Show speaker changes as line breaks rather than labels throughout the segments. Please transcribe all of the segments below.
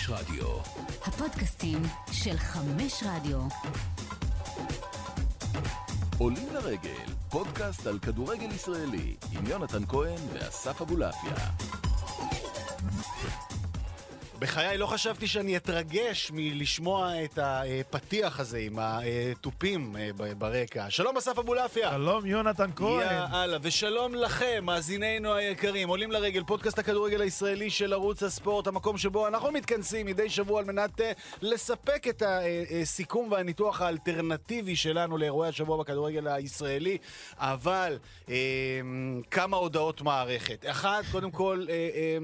חמש רדיו.
הפודקאסטים של חמש רדיו.
עולים לרגל, פודקאסט על כדורגל ישראלי, עם יונתן כהן ואסף אבולעפיה.
בחיי לא חשבתי שאני אתרגש מלשמוע את הפתיח הזה עם התופים אה, ברקע. שלום אסף אבולעפיה.
שלום יונתן כהן.
יאללה, ושלום לכם, מאזינינו היקרים. עולים לרגל, פודקאסט הכדורגל הישראלי של ערוץ הספורט, המקום שבו אנחנו מתכנסים מדי שבוע על מנת אה, לספק את הסיכום והניתוח האלטרנטיבי שלנו לאירועי השבוע בכדורגל הישראלי. אבל אה, כמה הודעות מערכת. אחת, קודם כל, אה, אה,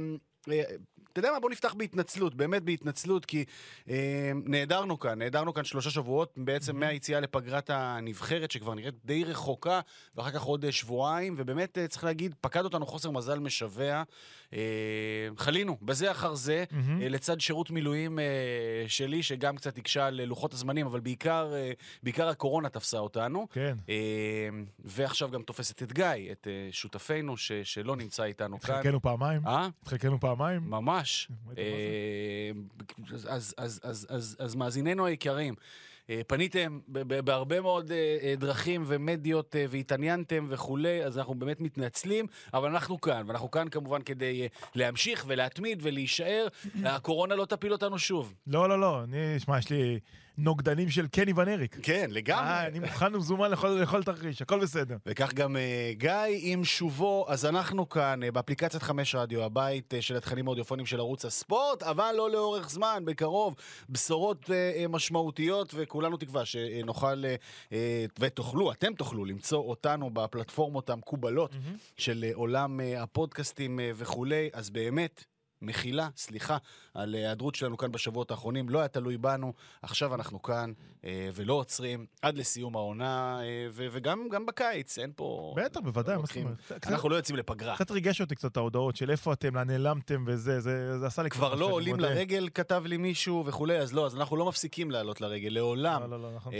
אה, אתה יודע מה? בוא נפתח בהתנצלות, באמת בהתנצלות, כי אה, נעדרנו כאן, נעדרנו כאן שלושה שבועות, בעצם מהיציאה לפגרת הנבחרת, שכבר נראית די רחוקה, ואחר כך עוד אה, שבועיים, ובאמת אה, צריך להגיד, פקד אותנו חוסר מזל משווע. אה, חלינו, בזה אחר זה, אה, לצד שירות מילואים אה, שלי, שגם קצת הקשה על לוחות הזמנים, אבל בעיקר, אה, בעיקר הקורונה תפסה אותנו.
כן.
אה, ועכשיו גם תופסת את גיא, את אה, שותפנו ש, שלא נמצא איתנו כאן.
התחלקנו פעמיים.
אה?
התחלקנו פעמיים.
ממש.
ראית מה
אה, אז, אז, אז, אז, אז מאזיננו היקרים, אה, פניתם בהרבה מאוד אה, דרכים ומדיות והתעניינתם וכולי, אז אנחנו באמת מתנצלים, אבל אנחנו כאן, ואנחנו כאן כמובן כדי להמשיך ולהתמיד ולהישאר. הקורונה לא תפיל אותנו שוב.
לא, לא, לא. אני, שמע, יש לי נוגדנים של קני ונריק.
כן, לגמרי.
אה, אני מוכן ומזומן לכל לכל תרחיש, הכל בסדר.
וכך גם אה, גיא עם שובו, אז אנחנו כאן אה, באפליקציית חמש רדיו, הבית אה, של התכנים האודיופונים של ערוץ הספורט, אבל לא לאורך זמן, בקרוב, בשורות אה, אה, משמעותיות, וכולנו תקווה שנוכל, אה, אה, ותוכלו, אתם תוכלו למצוא אותנו בפלטפורמות המקובלות של אה, עולם אה, הפודקאסטים אה, וכולי, אז באמת. מחילה, סליחה, על ההיעדרות שלנו כאן בשבועות האחרונים, לא היה תלוי בנו, עכשיו אנחנו כאן אה, ולא עוצרים עד לסיום העונה, אה, וגם גם בקיץ, אין פה...
בטח, בוודאי, מה זאת אומרת?
אנחנו לא יוצאים לפגרה.
קצת ריגש אותי קצת ההודעות של איפה אתם, לאן נעלמתם וזה, זה עשה לי...
כבר לא עולים. לרגל, כתב לי מישהו וכולי, אז לא, אז אנחנו לא מפסיקים לעלות לרגל, לעולם.
לא, לא, לא, אנחנו
אה,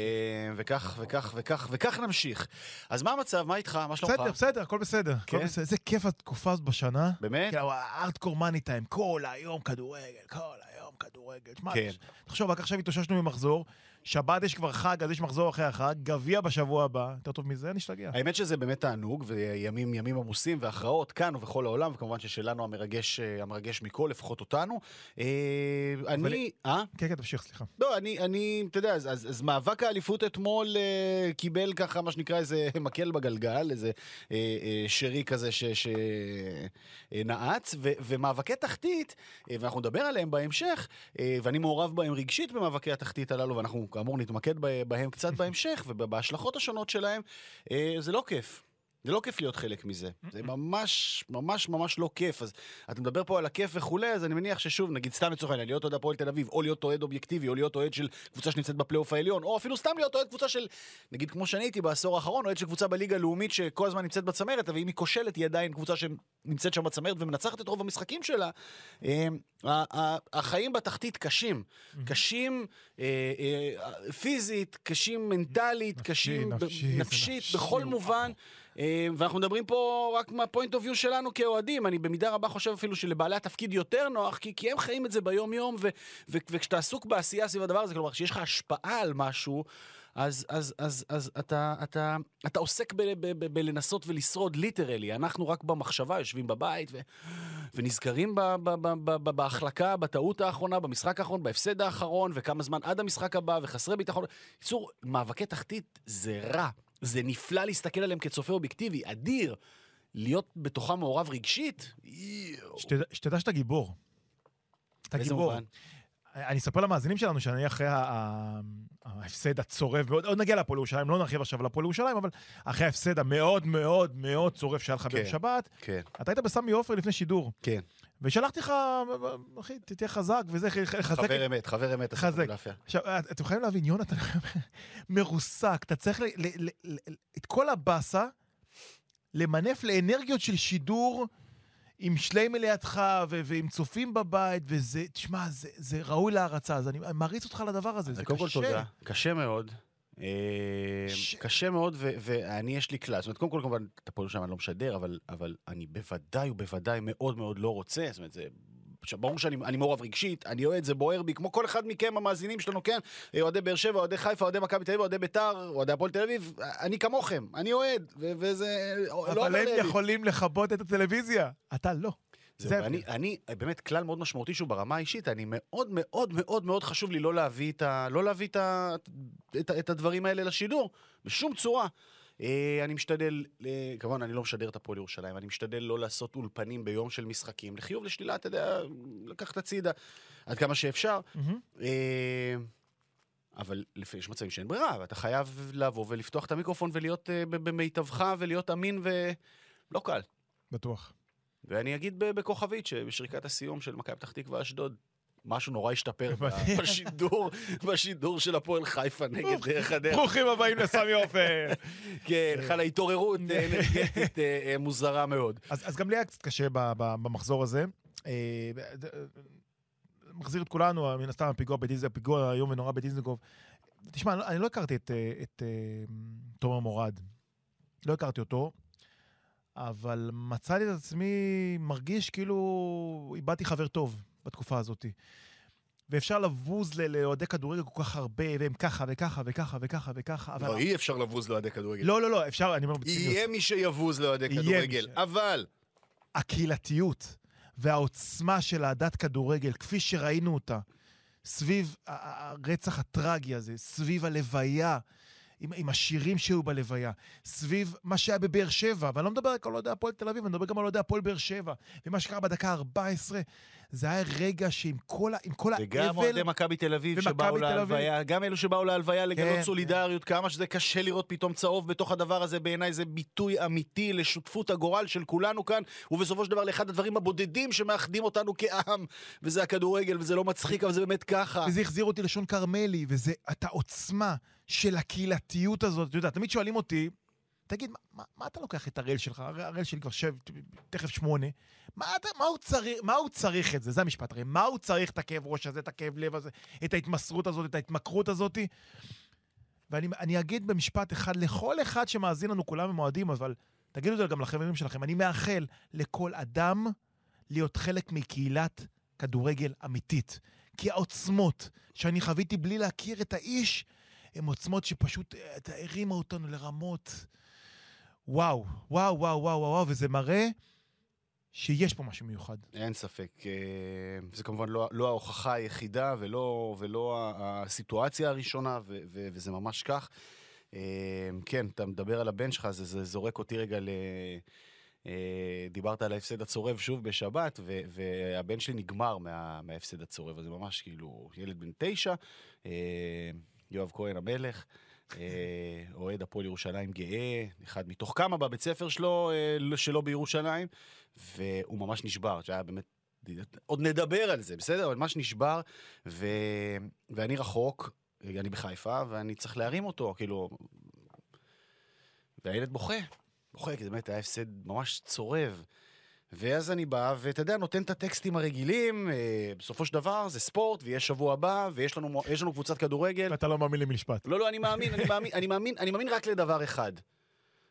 וכך, וכך, וכך, וכך נמשיך. אז מה המצב? מה איתך? מה שלומך?
בסדר, בסדר, הכל בסדר.
כן?
איזה כיף התקופה הזאת בשנה.
באמת?
כאילו, הארדקור מאני טיים, כל היום כדורגל, כל היום כדורגל. שמע,
כן.
תחשוב, רק עכשיו התאוששנו ממחזור, שבת יש כבר חג, אז יש מחזור אחרי החג, גביע בשבוע הבא, יותר טוב מזה, נשתגע.
האמת שזה באמת תענוג, וימים ימים עמוסים, והכרעות כאן ובכל העולם, וכמובן ששלנו המרגש, אה, המרגש מכל, לפחות אותנו. אה, אני... אה?
כן, כן, תמשיך, סליחה.
לא, אני, אני, אתה יודע, אז, אז, אז מאבק האליפות אתמול אה, קיבל ככה, מה שנקרא, איזה מקל בגלגל, איזה אה, אה, שרי כזה שנעץ, ו, ומאבקי תחתית, אה, ואנחנו נדבר עליהם בהמשך, אה, ואני מעורב בהם רגשית במאבקי התחתית הללו, ואנחנו כאמור נתמקד ב- בהם קצת בהמשך, ובהשלכות השונות שלהם, אה, זה לא כיף. זה לא כיף להיות חלק מזה, זה ממש, ממש, ממש לא כיף. אז אתה מדבר פה על הכיף וכולי, אז אני מניח ששוב, נגיד סתם לצורך העניין, להיות אוהד הפועל תל אביב, או להיות אוהד אובייקטיבי, או להיות אוהד של קבוצה שנמצאת בפלייאוף העליון, או אפילו סתם להיות אוהד קבוצה של, נגיד כמו שאני הייתי בעשור האחרון, אוהד של קבוצה בליגה הלאומית שכל הזמן נמצאת בצמרת, אבל אם היא כושלת, היא עדיין קבוצה שנמצאת שם בצמרת ומנצחת את רוב המשחקים שלה. ה- החיים בתחתית קשים, קשים אה, אה, פיזית, קשים מנטלית, קשים נפשית,
נפשי,
בכל. מובן. אה, ואנחנו מדברים פה רק מה point of view שלנו כאוהדים, אני במידה רבה חושב אפילו שלבעלי התפקיד יותר נוח, כי, כי הם חיים את זה ביום יום, ו, ו, וכשאתה עסוק בעשייה סביב הדבר הזה, כלומר, כשיש לך השפעה על משהו, אז, אז, אז, אז אתה, אתה, אתה עוסק בלנסות ולשרוד literally, אנחנו רק במחשבה יושבים בבית ו, ונזכרים ב, ב, ב, ב, ב, בהחלקה, בטעות האחרונה, במשחק האחרון, בהפסד האחרון, וכמה זמן עד המשחק הבא, וחסרי ביטחון. בקיצור, מאבקי תחתית זה רע. זה נפלא להסתכל עליהם כצופה אובייקטיבי, אדיר. להיות בתוכם מעורב רגשית?
שתדע- שתדע שאתה גיבור. אתה גיבור.
מובן?
אני אספר למאזינים שלנו שאני אחרי ה- ההפסד הצורף מאוד, עוד נגיע להפועל ירושלים, לא נרחיב עכשיו על הפועל ירושלים, אבל אחרי ההפסד המאוד מאוד מאוד צורף שהיה לך
כן.
ביום שבת,
כן,
אתה היית בסמי עופר לפני שידור,
כן.
ושלחתי לך, אחי, תהיה חזק וזה, חזק.
חבר אמת, חבר אמת.
חזק. עכשיו, אתם יכולים להבין, יונתן מרוסק, אתה צריך ל- ל- ל- ל- את כל הבאסה למנף לאנרגיות של שידור עם שליימה לידך ו- ועם צופים בבית, וזה, תשמע, זה, זה ראוי להערצה, אז אני מעריץ אותך לדבר הזה, זה
אז קודם כל
קשה.
תודה, קשה מאוד. אה,
ש-
קשה מאוד, ו- ואני יש לי כלל. זאת אומרת, קודם כל, כמובן, את הפועל שם אני לא משדר, אבל, אבל אני בוודאי ובוודאי מאוד מאוד לא רוצה, זאת אומרת, זה עכשיו, ברור שאני אני מעורב רגשית, אני אוהד, זה בוער בי, כמו כל אחד מכם, המאזינים שלנו, כן? אוהדי באר שבע, אוהדי חיפה, אוהדי מכבי תל אביב, אוהדי ביתר, אוהדי הפועל תל אביב, אני כמוכם, אני אוהד, וזה... לא
אבל הם
לי.
יכולים לכבות את הטלוויזיה, אתה לא.
זהו,
זה
ואני, אני, באמת, כלל מאוד משמעותי שהוא ברמה האישית, אני מאוד מאוד מאוד מאוד חשוב לי לא להביא את, ה, לא להביא את, ה, את, את הדברים האלה לשידור, בשום צורה. אה, אני משתדל, אה, כמובן, אני לא משדר את הפועל ירושלים, אני משתדל לא לעשות אולפנים ביום של משחקים, לחיוב לשלילה, אתה יודע, לקחת הצידה עד כמה שאפשר. אה, אבל לפי, יש מצבים שאין ברירה, ואתה חייב לבוא ולפתוח את המיקרופון ולהיות במיטבך ולהיות אמין ולא קל.
בטוח.
ואני אגיד בכוכבית שבשריקת הסיום של מכבי פתח תקווה אשדוד, משהו נורא השתפר. בשידור, בשידור של הפועל חיפה נגד דרך הדרך.
ברוכים הבאים לסמי עופר.
כן, חלה התעוררות אה, אנרגטית אה, אה, מוזרה מאוד.
אז, גם לי היה קצת קשה במחזור הזה. מחזיר את כולנו, מן הסתם הפיגוע בדיזנגוף, הפיגוע איום ונורא בדיזנגוף. תשמע, אני לא- לא הכרתי את, את תומר מורד. לא הכרתי אותו, אבל מצאתי את עצמי מרגיש כאילו איבדתי חבר טוב בתקופה הזאת. ואפשר לבוז לאוהדי כדורגל כל כך הרבה, והם ככה וככה וככה וככה וככה, אבל...
לא, אי אפשר לבוז לאוהדי כדורגל.
לא, לא, לא, אפשר, אני אומר.
יהיה מי שיבוז לאוהדי כדורגל, אבל
הקהילתיות והעוצמה של אהדת כדורגל, כפי שראינו אותה, סביב הרצח הטרגי הזה, סביב הלוויה, עם, עם השירים שהיו בלוויה, סביב מה שהיה בבאר שבע, ואני לא מדבר רק על אוהדי הפועל תל אביב, אני מדבר גם על אוהדי הפועל באר שבע, ומה שקרה בדקה ה-14, זה היה רגע שעם כל, ה- עם כל
וגם אוהדי
האבל...
מכבי תל אביב שבאו. להלוויה, גם אלו שבאו להלוויה לגלות
כן.
סולידריות, כמה שזה קשה לראות פתאום צהוב בתוך הדבר הזה, בעיניי זה ביטוי אמיתי לשותפות הגורל של כולנו כאן, ובסופו של דבר לאחד הדברים הבודדים שמאחדים אותנו כעם, וזה הכדורגל, וזה לא מצחיק, אבל זה באמת ככה.
וזה החזיר אותי לשון כרמלי, וזה את העוצמה של הקהילתיות הזאת. אתה יודע, תמיד שואלים אותי, תגיד, מה, מה, מה אתה לוקח את הראל שלך? הראל שלי כבר שב, תכף שמונה. מה, אתה, מה, הוא צריך, מה הוא צריך את זה? זה המשפט הרי. מה הוא צריך את הכאב ראש הזה, את הכאב לב הזה, את ההתמסרות הזאת, את ההתמכרות הזאת? ואני אני אגיד במשפט אחד, לכל אחד שמאזין לנו, כולם הם אוהדים, אבל תגידו את זה גם לחברים שלכם. אני מאחל לכל אדם להיות חלק מקהילת כדורגל אמיתית. כי העוצמות שאני חוויתי בלי להכיר את האיש, הן עוצמות שפשוט אה, הרימה אותנו לרמות. וואו, וואו, וואו, וואו, וואו, וזה מראה שיש פה משהו מיוחד.
אין ספק. אה, זה כמובן לא, לא ההוכחה היחידה ולא, ולא הסיטואציה הראשונה, ו, ו, וזה ממש כך. אה, כן, אתה מדבר על הבן שלך, זה, זה זורק אותי רגע ל... אה, דיברת על ההפסד הצורב שוב בשבת, ו- והבן שלי נגמר מה- מההפסד הצורב, אז זה ממש כאילו ילד בן תשע, יואב כהן המלך. אה, אוהד הפועל ירושלים גאה, אחד מתוך כמה בבית ספר שלו, אה, שלו בירושלים, והוא ממש נשבר, שהיה באמת, עוד נדבר על זה, בסדר? אבל ממש נשבר, ו... ואני רחוק, אני בחיפה, ואני צריך להרים אותו, כאילו... והילד בוכה, בוכה, כי זה באמת היה הפסד ממש צורב. ואז אני בא, ואתה יודע, נותן את הטקסטים הרגילים, אה, בסופו של דבר זה ספורט, ויש שבוע הבא, ויש לנו, לנו קבוצת כדורגל.
ואתה לא מאמין לי משפט.
לא, לא, אני מאמין, אני מאמין, אני מאמין, אני מאמין רק לדבר אחד. אני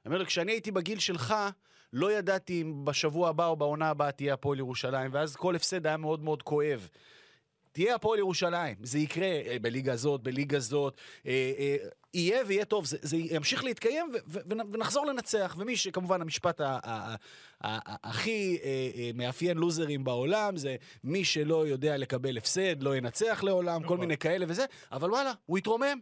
אומר לו, כשאני הייתי בגיל שלך, לא ידעתי אם בשבוע הבא או בעונה הבאה תהיה הפועל ירושלים, ואז כל הפסד היה מאוד מאוד כואב. תהיה הפועל ירושלים, זה יקרה אה, בליגה הזאת, בליגה הזאת, אה, אה, יהיה ויהיה טוב, זה, זה ימשיך להתקיים ו- ו- ונ- ונחזור לנצח. ומי שכמובן המשפט הכי אה, אה, מאפיין לוזרים בעולם, זה מי שלא יודע לקבל הפסד, לא ינצח לעולם, כל
נכון.
מיני כאלה וזה, אבל וואלה, הוא התרומם.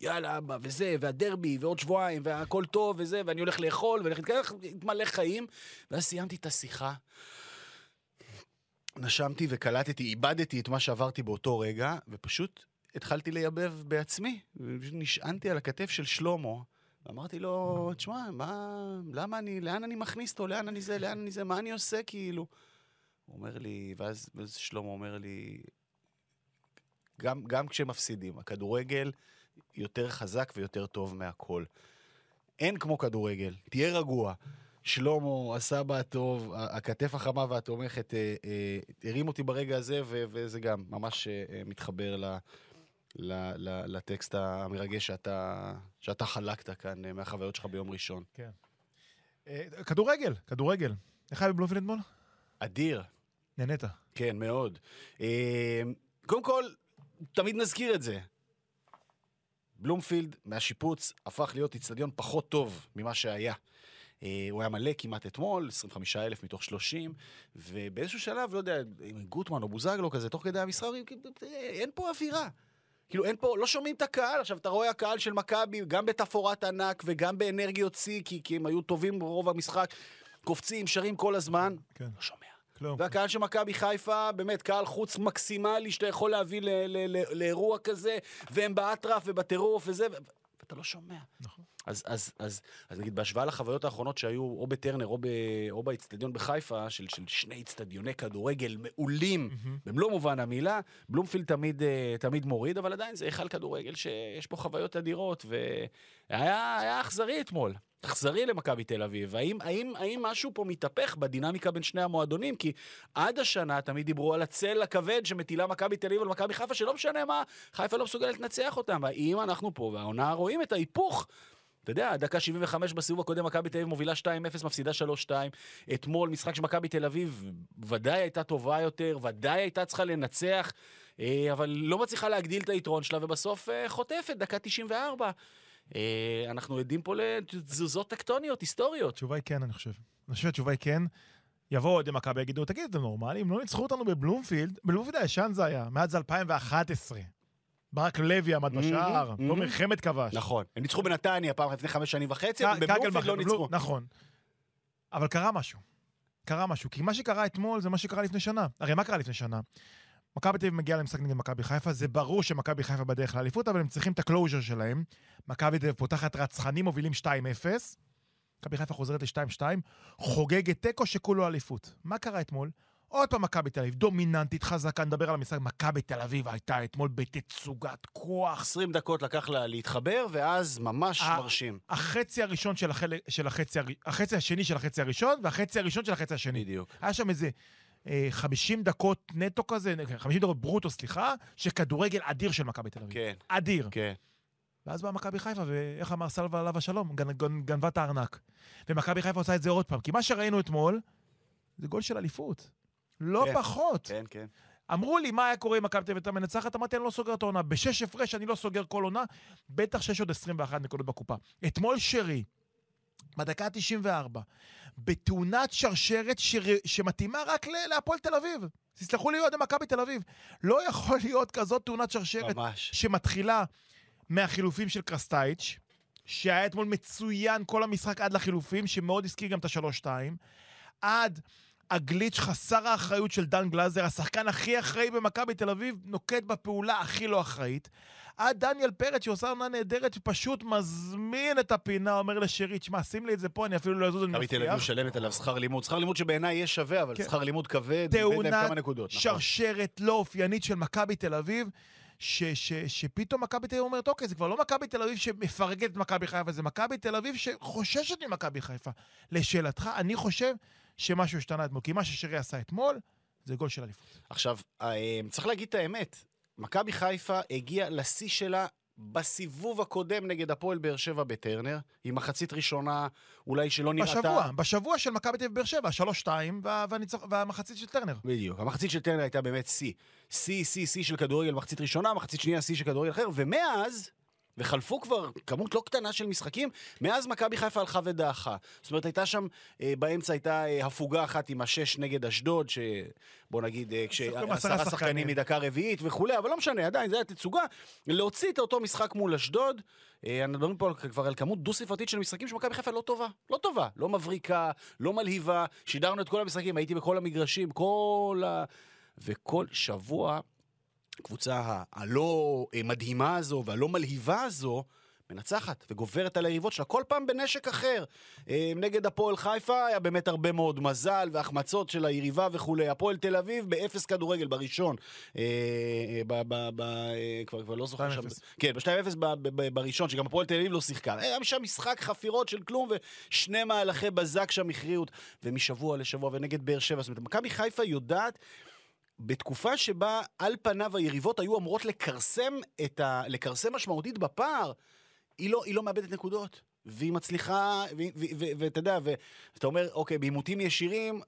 יאללה, אבא, וזה, והדרבי, ועוד שבועיים, והכל טוב, וזה, ואני הולך לאכול, והולך להתקלח, להתמלא חיים. ואז סיימתי את השיחה. נשמתי וקלטתי, איבדתי את מה שעברתי באותו רגע, ופשוט התחלתי לייבב בעצמי. נשענתי על הכתף של שלמה, ואמרתי לו, תשמע, מה, למה אני, לאן אני מכניס אותו, לאן אני זה, לאן אני זה, מה אני עושה, כאילו? הוא אומר לי, ואז, ואז שלמה אומר לי, גם, גם כשמפסידים, הכדורגל יותר חזק ויותר טוב מהכל. אין כמו כדורגל, תהיה רגוע. שלמה, הסבא הטוב, הכתף החמה והתומכת, אה, אה, הרים אותי ברגע הזה, ו- וזה גם ממש אה, מתחבר ל- ל- ל- לטקסט המרגש שאתה, שאתה חלקת כאן מהחוויות שלך ביום ראשון.
אה, כדורגל, כדורגל. איך היה בבלומפילד אתמול?
אדיר,
נהנית.
כן, מאוד. קודם כל, תמיד נזכיר את זה. בלומפילד, מהשיפוץ, הפך להיות איצטדיון פחות טוב ממה שהיה. אה, הוא היה מלא כמעט אתמול, 25 אלף מתוך 30, ובאיזשהו שלב, לא יודע, גוטמן או בוזגלו כזה, תוך כדי המשחק, אומרים, אין פה אווירה. כאילו אין פה, לא שומעים את הקהל, עכשיו אתה רואה הקהל של מכבי, גם בתפאורת ענק וגם באנרגיות שיא, כי, כי הם היו טובים ברוב המשחק, קופצים, שרים כל הזמן,
כן.
לא שומע.
כלום.
והקהל של מכבי חיפה, באמת קהל חוץ מקסימלי שאתה יכול להביא לאירוע כזה, והם באטרף ובטירוף וזה, ואתה לא שומע.
נכון.
אז, אז, אז, אז נגיד, בהשוואה לחוויות האחרונות שהיו או בטרנר או, ב, או באיצטדיון בחיפה, של, של שני איצטדיוני כדורגל מעולים, במלוא מובן המילה, בלומפילד תמיד, אה, תמיד מוריד, אבל עדיין זה היכל כדורגל שיש פה חוויות אדירות, והיה היה אכזרי אתמול. אכזרי למכבי תל אביב. האם, האם, האם משהו פה מתהפך בדינמיקה בין שני המועדונים? כי עד השנה תמיד דיברו על הצל הכבד שמטילה מכבי תל אביב על מכבי חיפה, שלא משנה מה, חיפה לא מסוגלת לנצח אותם. האם אנחנו פה והעונה רואים את ההיפוך? אתה יודע, דקה 75 בסיבוב הקודם, מכבי תל אביב מובילה 2-0, מפסידה 3-2. אתמול, משחק של מכבי תל אביב, ודאי הייתה טובה יותר, ודאי הייתה צריכה לנצח, אה, אבל לא מצליחה להגדיל את היתרון שלה, ובסוף אה, חוטפת, דקה 94. אה, אנחנו עדים פה לתזוזות טקטוניות, היסטוריות.
התשובה היא כן, אני חושב. אני חושב שהתשובה היא כן. יבואו אוהדי מכבי ויגידו, תגיד, אתם נורמלים? לא ניצחו אותנו בבלומפילד? בבלומפילד הישן זה היה, מאז זה 2011. ברק לוי עמד בשער, לא. מלחמת כבש.
נכון. הם ניצחו בנתניה פעם לפני חמש שנים וחצי, בבלומפילד לא ניצחו.
נכון. אבל קרה משהו. קרה משהו. כי מה שקרה אתמול זה מה שקרה לפני שנה. הרי מה קרה לפני שנה? מכבי תל אביב מגיעה למשחק נגד מכבי חיפה, זה ברור שמכבי חיפה בדרך לאליפות, אבל הם צריכים את ה closure שלהם. מכבי תל אביב פותחת רצחנים, מובילים 2-0. מכבי חיפה חוזרת ל-2-2, חוגגת תיקו שכולו אליפות. מה קרה אתמול? עוד פעם מכבי תל אביב, דומיננטית, חזקה, נדבר על המשחק. מכבי תל אביב הייתה אתמול בתצוגת כוח
20 דקות לקח לה להתחבר, ואז ממש
אה,
מרשים.
החצי הראשון של, החלק, של החצי, החצי השני של החצי הראשון, והחצי הראשון של החצי השני.
בדיוק.
היה שם איזה 50 דקות נטו כזה, 50 דקות ברוטו, סליחה, שכדורגל אדיר של מכבי תל אביב.
כן,
אדיר.
כן.
ואז באה מכבי חיפה, ואיך אמר סלווה עליו השלום? גנ, גנ, גנבה את הארנק. ומכבי חיפה עושה את זה עוד פעם. כי מה שראינו אתמול, זה גול של אליפות. לא
כן.
פחות.
כן, כן.
אמרו לי, מה היה קורה אם מכבי תל אביב מנצחת? אמרתי, אני לא סוגר את העונה. בשש הפרש אני לא סוגר כל עונה, בטח שיש עוד 21 נקודות בקופה. אתמול שרי, בדקה ה-94, בתאונת שרשרת שר... שמתאימה רק להפועל תל אביב. תסלחו לי, אוהדי מכבי תל אביב. לא יכול להיות כזאת תאונת שרשרת
ממש.
שמתחילה מהחילופים של קרסטייץ', שהיה אתמול מצוין כל המשחק עד לחילופים, שמאוד הזכיר גם את השלוש-שתיים, עד הגליץ' חסר האחריות של דן גלאזר, השחקן הכי אחראי במכבי תל אביב, נוקט בפעולה הכי לא אחראית. עד דניאל פרץ, שעושה עונה נהדרת, פשוט מזמין את הפינה, אומר לשרי, תשמע, שים לי את זה פה, אני אפילו לא אזוז, אני
מכבי תל אביב
מבטיח.
משלמת עליו שכר לימוד. שכר לימוד שבעיניי יהיה שווה, אבל
כן.
שכר לימוד כבד, להם
תאונת.
נכון.
שרשרת לא אופיינית של מכבי תל אביב, ש, ש, שפתאום מכבי תל אביב אומרת, אוקיי, זה כבר לא מכבי תל אביב שמפרגנת את מכבי חיפה, זה מכבי תל אביב שחוששת ממכבי חיפה. לשאלתך, אני חושב שמשהו השתנה אתמול, כי מה ששרי עשה אתמול, זה גול של אליפות.
עכשיו, אה, צריך להגיד את האמת. מכבי חיפה הגיעה לשיא שלה בסיבוב הקודם נגד הפועל באר שבע בטרנר, עם מחצית ראשונה אולי שלא נראתה...
בשבוע, בשבוע של מכבי תל אביב באר שבע, 3-2, וה, והניצח- והמחצית של טרנר.
בדיוק. המחצית של טרנר הייתה באמת שיא. שיא, שיא, שיא של כדורגל מחצית ראשונה, מחצית שנייה שיא של כדורגל אחר, ומאז, וחלפו כבר כמות לא קטנה של משחקים, מאז מכבי חיפה הלכה ודעכה. זאת אומרת, הייתה שם, אה, באמצע הייתה אה, הפוגה אחת עם השש נגד אשדוד, שבוא נגיד, אה, כשעשרה
עשרה
שחקנים. מדקה רביעית וכולי, אבל לא משנה, עדיין, זו הייתה תצוגה. להוציא את אותו משחק מול אשדוד, אה, אנחנו מדברים פה כבר על כמות דו-ספרתית של משחקים שמכבי חיפה לא טובה. לא טובה. לא מבריקה, לא מלהיבה. שידרנו את כל המשחקים, הייתי בכל המגרשים, כל ה... וכל שבוע, הקבוצה הלא אה, מדהימה הזו והלא מלהיבה הזו, מנצחת וגוברת על היריבות שלה, כל פעם בנשק אחר. אה, נגד הפועל חיפה היה באמת הרבה מאוד מזל והחמצות של היריבה וכולי. הפועל תל אביב באפס כדורגל בראשון. אה, כבר, לא זוכר
2-0.
שם. כן, ב-2-0 ב- ב- ב- בראשון, שגם הפועל תל אביב לא שיחקה. היה שם משחק חפירות של כלום ושני מהלכי בזק שם הכריעו. ומשבוע לשבוע ונגד באר שבע. זאת אומרת, מכבי חיפה יודעת... בתקופה שבה על פניו היריבות היו אמורות לכרסם את ה... לכרסם משמעותית בפער, היא לא, היא לא מאבדת נקודות. והיא מצליחה, ואתה יודע, ואתה אומר, אוקיי, בעימותים ישירים,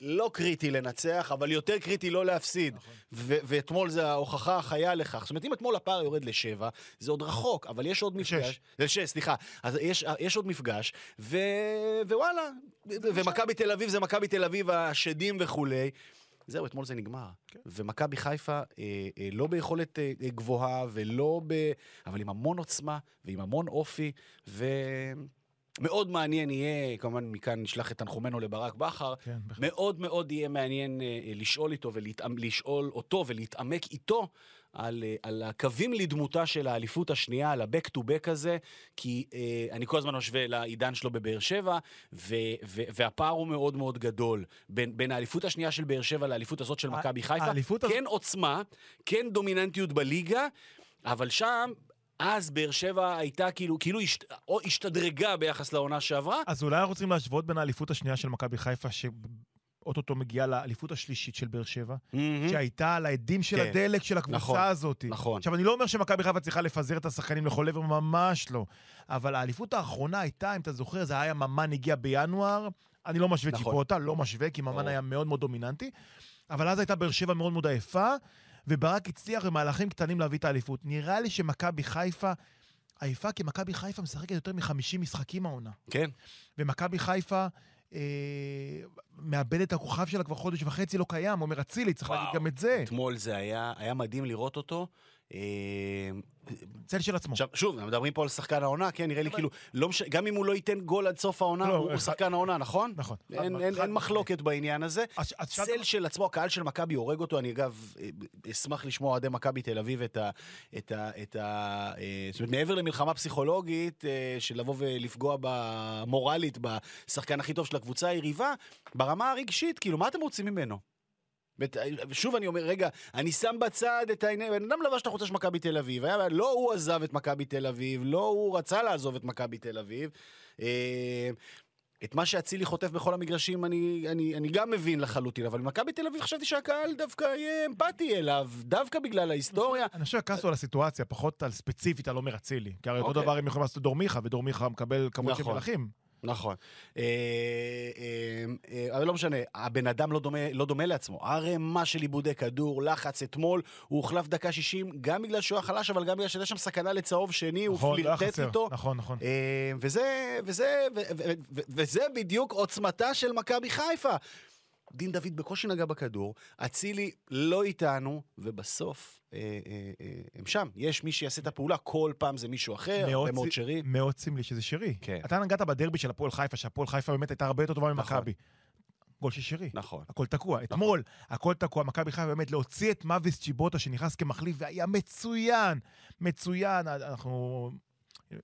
לא קריטי לנצח, אבל יותר קריטי לא להפסיד. ו- ואתמול זה ההוכחה החיה לכך. זאת אומרת, אם אתמול הפער יורד לשבע, זה עוד רחוק, אבל יש עוד. מפגש. לשש, סליחה. אז יש, יש עוד מפגש, ו... ווואלה, ומכבי תל אביב זה מכבי תל אביב השדים וכולי. זהו, אתמול זה נגמר.
כן.
ומכבי חיפה, אה, אה, לא ביכולת אה, אה, גבוהה ולא ב... אבל עם המון עוצמה ועם המון אופי, ומאוד מעניין יהיה, כמובן מכאן נשלח את תנחומינו לברק בכר,
כן.
מאוד מאוד יהיה מעניין אה, אה, לשאול איתו ולהתעמ... לשאול אותו ולהתעמק איתו על, אה, על הקווים לדמותה של האליפות השנייה, על ה-back to back הזה, כי אה, אני כל הזמן משווה לעידן שלו בבאר שבע, ו, ו, והפער הוא מאוד מאוד גדול בין, בין האליפות השנייה של באר שבע לאליפות הזאת של מכבי חיפה.
האליפות הזאת-
כן עוצמה, כן דומיננטיות בליגה, אבל שם... אז באר שבע הייתה כאילו, כאילו השת, או השתדרגה ביחס לעונה שעברה.
אז אולי אנחנו רוצים להשוות בין האליפות השנייה של מכבי חיפה, שאוטוטו מגיעה לאליפות השלישית של באר שבע, שהייתה על העדים של
כן.
הדלק של הקבוצה
נכון,
הזאת.
נכון.
עכשיו, אני לא אומר שמכבי חיפה צריכה לפזר את השחקנים לכל עבר, ממש לא. אבל האליפות האחרונה הייתה, אם אתה זוכר, זה היה ממן הגיע בינואר. אני לא משווה
נכון.
טיפוטה, לא משווה, כי ממן. היה מאוד מאוד דומיננטי. אבל אז הייתה באר שבע מאוד מאוד עייפה, וברק הצליח במהלכים קטנים להביא את האליפות. נראה לי שמכבי חיפה עייפה, כי מכבי חיפה משחקת יותר מ-50 משחקים העונה.
כן.
ומכבי חיפה אה, מאבדת את הכוכב שלה כבר חודש וחצי, לא קיים. אומר אצילי, צריך להגיד
וואו.
גם את זה.
אתמול זה היה, היה מדהים לראות אותו. אה,
צל של עצמו.
עכשיו, שוב, מדברים פה על שחקן העונה, כן, נראה לי כאילו, לא מש... גם אם הוא לא ייתן גול עד סוף העונה,
לא,
הוא,
אחד-
שחקן העונה, נכון?
נכון.
אין,
חד-
אין, אין מחלוקת בעניין הזה.
שאלת-
צל של עצמו, הקהל של מכבי הורג אותו, אני אגב אה, אשמח לשמוע אוהדי מכבי תל אביב את ה... את ה, את ה אה, זאת אומרת, מעבר למלחמה פסיכולוגית, אה, של לבוא ולפגוע במורלית בשחקן הכי טוב של הקבוצה היריבה, ברמה הרגשית, כאילו, מה אתם רוצים ממנו? שוב אני אומר, רגע, אני שם בצד את העניין, בן אדם לבש את החולצה של מכבי תל אביב, היה, לא הוא עזב את מכבי תל אביב, לא הוא רצה לעזוב את מכבי תל אביב. אה, את מה שאצילי חוטף בכל המגרשים אני, אני, אני גם מבין לחלוטין, אבל במכבי תל אביב חשבתי שהקהל דווקא יהיה אמפתי אליו, דווקא בגלל ההיסטוריה.
אני חושב שכעסו על הסיטואציה, פחות על ספציפית על עומר אצילי. כי הרי אותו
אוקיי.
דבר הם יכולים לעשות לדור מיכה, ודור מיכה מקבל כמות של
נכון.
מלכים.
נכון. אה, אה, אה, אבל לא משנה, הבן אדם לא דומה, לא דומה לעצמו. ערימה של עיבודי כדור, לחץ אתמול, הוא הוחלף דקה 60, גם בגלל שהוא היה חלש, אבל גם בגלל שהייתה שם סכנה לצהוב שני, הוא
נכון,
פלירטט. איתו.
נכון, נכון.
וזה בדיוק עוצמתה של מכבי חיפה. דין דוד בקושי נגע בכדור, אצילי לא איתנו, ובסוף אה, אה, אה, הם שם. יש מי שיעשה את הפעולה, כל פעם זה מישהו אחר, הרבה מאוד שרי.
מאוד סמלי שזה שרי.
כן.
אתה נגעת בדרבי של הפועל חיפה, שהפועל חיפה באמת הייתה הרבה יותר טובה
נכון.
ממכבי. גול של שרי.
נכון.
הכל תקוע. אתמול, הכל תקוע. מכבי חיפה באמת להוציא את מאביס צ'יבוטה שנכנס כמחליף, והיה מצוין. מצוין. אנחנו...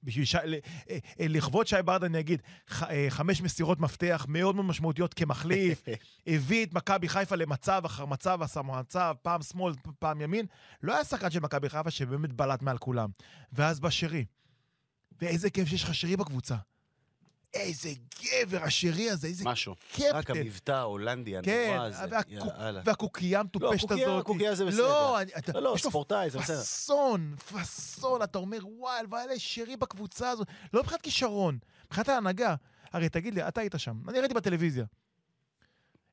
בשביל ש... אה, אה, לכבוד שי ברדה אני אגיד, ח... אה, חמש מסירות מפתח מאוד מאוד משמעותיות כמחליף, הביא את מכבי חיפה למצב אחר מצב אחר מצב, פעם שמאל, פעם ימין. לא היה שחקן של מכבי חיפה שבאמת בלט מעל כולם. ואז בא שרי. ואיזה כיף שיש לך שרי בקבוצה. איזה גבר השרי הזה, איזה
משהו.
קפטן.
רק המבטא ההולנדי
כן,
הנורא הזה.
והקוק-
יאללה.
והקוקייה המטופשת
קוקייה-
הזאת.
קוקייה זה בסדר.
לא, אני- אתה-
לא, לא, ספורטאי, זה בסדר.
פאסון, פאסון, אתה אומר, וואי, הלוואי שרי בקבוצה הזאת. לא מבחינת כישרון, מבחינת ההנהגה. הרי תגיד לי, אתה היית שם, אני ראיתי בטלוויזיה.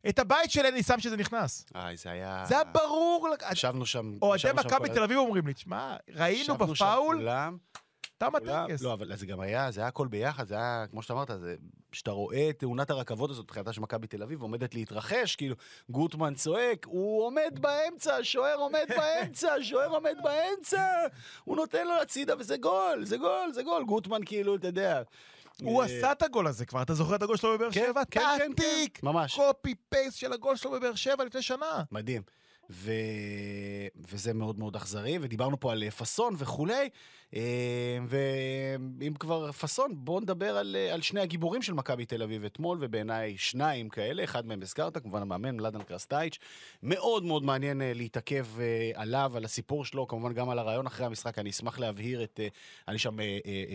את הבית של אני שם שזה נכנס.
איי, זה היה...
זה היה ברור.
ישבנו שם...
אוהדי מכבי תל אביב אומרים לי, תשמע, ראינו
ישבנו שם
בפאול,
כולם,
תם הטקס.
לא, אבל זה גם היה, זה היה הכל ביחד, זה היה, כמו שאתה אמרת, זה... כשאתה רואה את תאונת הרכבות הזאת, תחילתה של מכבי תל אביב, עומדת להתרחש, כאילו, גוטמן צועק, הוא עומד באמצע, השוער עומד באמצע, השוער עומד באמצע, הוא נותן לו הצידה, וזה גול, זה גול, זה גול. גוטמן כאילו, אתה יודע...
הוא
אה,
עשה את הגול הזה כבר, אתה זוכר את הגול שלו בבאר
כן,
שבע?
כן, כן, כן! ממש.
קופי פייסט של הגול שלו בבאר שבע לפני שנה.
מדהים. ו... וזה מאוד מאוד אכזרי, ודיברנו פה על אה, פאסון וכולי, אה, ואם כבר פאסון, בואו נדבר על, אה, על שני הגיבורים של מכבי תל אביב אתמול, ובעיניי שניים כאלה, אחד מהם הזכרת, כמובן המאמן, מלאדן קרסטייץ', מאוד מאוד מעניין להתעכב עליו, על הסיפור שלו, כמובן גם על הרעיון אחרי המשחק, אני אשמח להבהיר את, היה שם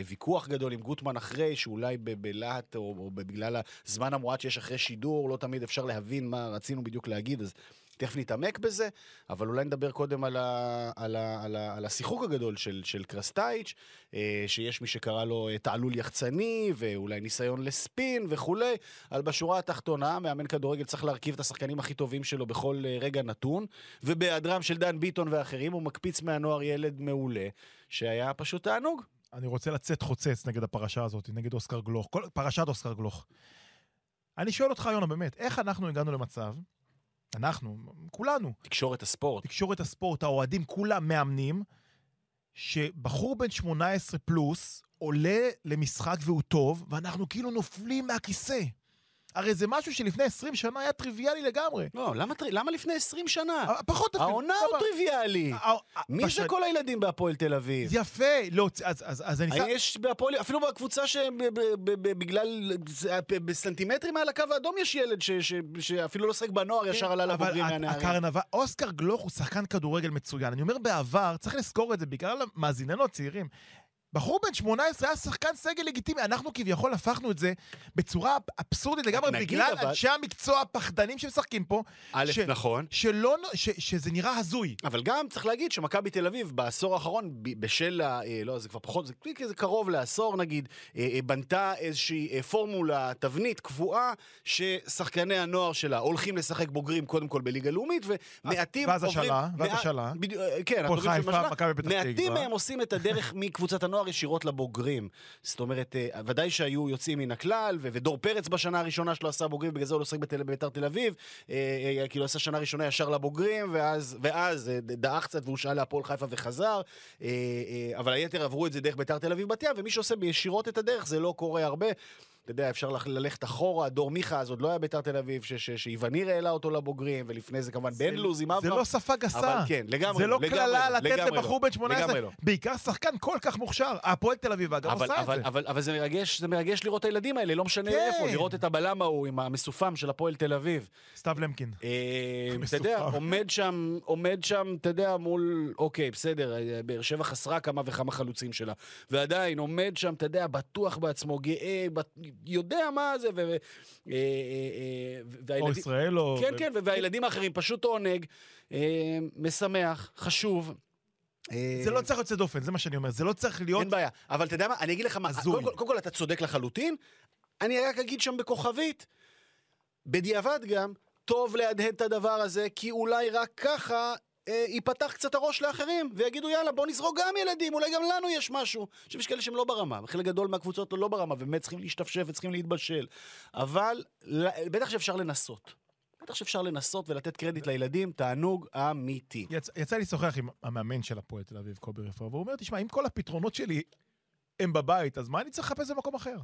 ויכוח גדול עם גוטמן אחרי, שאולי בלהט או, או בגלל הזמן המועט שיש אחרי שידור, לא תמיד אפשר להבין מה רצינו בדיוק להגיד, אז תכף נתעמק בזה, אבל אולי נדבר קודם על, ה, על, ה, על, ה, על השיחוק הגדול של, של קרסטייץ', אה, שיש מי שקרא לו אה, תעלול יחצני, ואולי ניסיון לספין וכולי, אבל בשורה התחתונה, מאמן כדורגל צריך להרכיב את השחקנים הכי טובים שלו בכל אה, רגע נתון, ובהיעדרם של דן ביטון ואחרים, הוא מקפיץ מהנוער ילד מעולה, שהיה פשוט תענוג.
אני רוצה לצאת חוצץ נגד הפרשה הזאת, נגד אוסקר גלוך, כל, פרשת אוסקר גלוך. אני שואל אותך, יונה, באמת, איך אנחנו הגענו למצב, אנחנו, כולנו,
תקשורת הספורט.
תקשורת הספורט, האוהדים, כולם מאמנים, שבחור בן 18 פלוס עולה למשחק והוא טוב, ואנחנו כאילו נופלים מהכיסא. הרי זה משהו שלפני 20 שנה היה טריוויאלי לגמרי.
לא, למה, למה לפני 20 שנה?
אה, פחות אפילו.
העונה. הוא טריוויאלי.
אה, אה,
מי זה כל הילדים בהפועל תל אביב?
יפה, לא, אז, אז, אז אני... שם-
יש בהפועל, אפילו בקבוצה שבגלל, בסנטימטרים מעל הקו האדום יש ילד ש- ש- שאפילו לא שחק בנוער, ישר עלה לבוגרים
כן,
מהנערים.
הקרנבל, אוסקר גלוך הוא שחקן כדורגל מצוין. אני אומר בעבר, צריך לזכור את זה, בעיקר למאזיננו הצעירים. בחור בן 18 היה שחקן סגל לגיטימי, אנחנו כביכול הפכנו את זה בצורה אבסורדית לגמרי, בגלל
אבל-
אנשי המקצוע הפחדנים שמשחקים פה,
א',
ש-
נכון.
שלא, ש, שזה נראה הזוי.
אבל גם צריך להגיד שמכבי תל אביב בעשור האחרון, בשל ה... אה, לא, זה כבר פחות, זה כזה קרוב לעשור נגיד, אה, אה, בנתה איזושהי פורמולה, תבנית קבועה, ששחקני הנוער שלה הולכים לשחק בוגרים קודם כל בליגה לאומית, ומעטים
ואז
עוברים...
השאלה, ואז השאלה.
אה, כן,
הפועל חיפה. מכבי פתח
מעטים. מהם עושים את הדרך מקבוצת הנוער ישירות לבוגרים. זאת אומרת, אה, ודאי שהיו יוצאים מן הכלל, ודור פרץ בשנה הראשונה שלו עשה בוגרים, בגלל זה הוא לא שחק בביתר תל אביב, אה, אה, כאילו עשה שנה ראשונה ישר לבוגרים, ואז, ואז דעך קצת והושאל להפועל חיפה וחזר, אבל היתר עברו את זה דרך ביתר תל אביב בת ים, ומי שעושה ישירות את הדרך זה לא קורה הרבה. אתה יודע, אפשר ללכת אחורה, דור מיכה, אז עוד לא היה ביתר תל אביב, שאיווניר העלה אותו לבוגרים, ולפני זה כמובן בן לוז עם
זה
אברהם.
לא שפה גסה.
אבל כן, לגמרי
זה לא קללה
לא,
לתת
לגמרי
לבחור
לא,
בן 18,
לגמרי לא.
בעיקר שחקן כל כך מוכשר. הפועל תל אביב, אגב, עושה את זה.
אבל, זה מרגש, זה מרגש לראות את הילדים האלה, לא משנה
כן.
איפה, לראות את הבלם ההוא עם המסופם של הפועל תל אביב.
סתיו למקין.
אה, אתה. יודע, עומד שם, עומד שם, אתה יודע, מול, אוקיי, בסדר, אה, באר שבע חסרה כמה וכמה חלוצים שלה, ועדיין עומד שם, אתה יודע, בטוח בעצמו, גאה, יודע מה זה, ו... ו- אה, אה, אה,
או
והילדים...
ישראל או...
כן, כן, והילדים האחרים פשוט עונג, משמח, חשוב.
זה לא צריך יוצא דופן, זה מה שאני אומר. זה לא צריך להיות...
אין בעיה. אבל אתה יודע מה, אני אגיד לך מה,
הזוי.
קודם כל, קודם כל אתה צודק לחלוטין, אני רק אגיד שם בכוכבית, בדיעבד גם, טוב להדהד את הדבר הזה, כי אולי רק ככה אה, ייפתח קצת הראש לאחרים, ויגידו יאללה בוא נזרוק גם ילדים, אולי גם לנו יש משהו. עכשיו יש כאלה שהם לא ברמה, חלק גדול מהקבוצות לא ברמה, ובאמת צריכים להשתפשף וצריכים להתבשל. אבל בטח שאפשר לנסות. בטח שאפשר לנסות ולתת קרדיט לילדים, תענוג אמיתי.
יצ... יצא לי לשוחח עם המאמן של הפועל תל אביב, קובי רפואה, והוא אומר, תשמע, אם כל הפתרונות שלי הם בבית, אז מה אני צריך לחפש במקום אחר?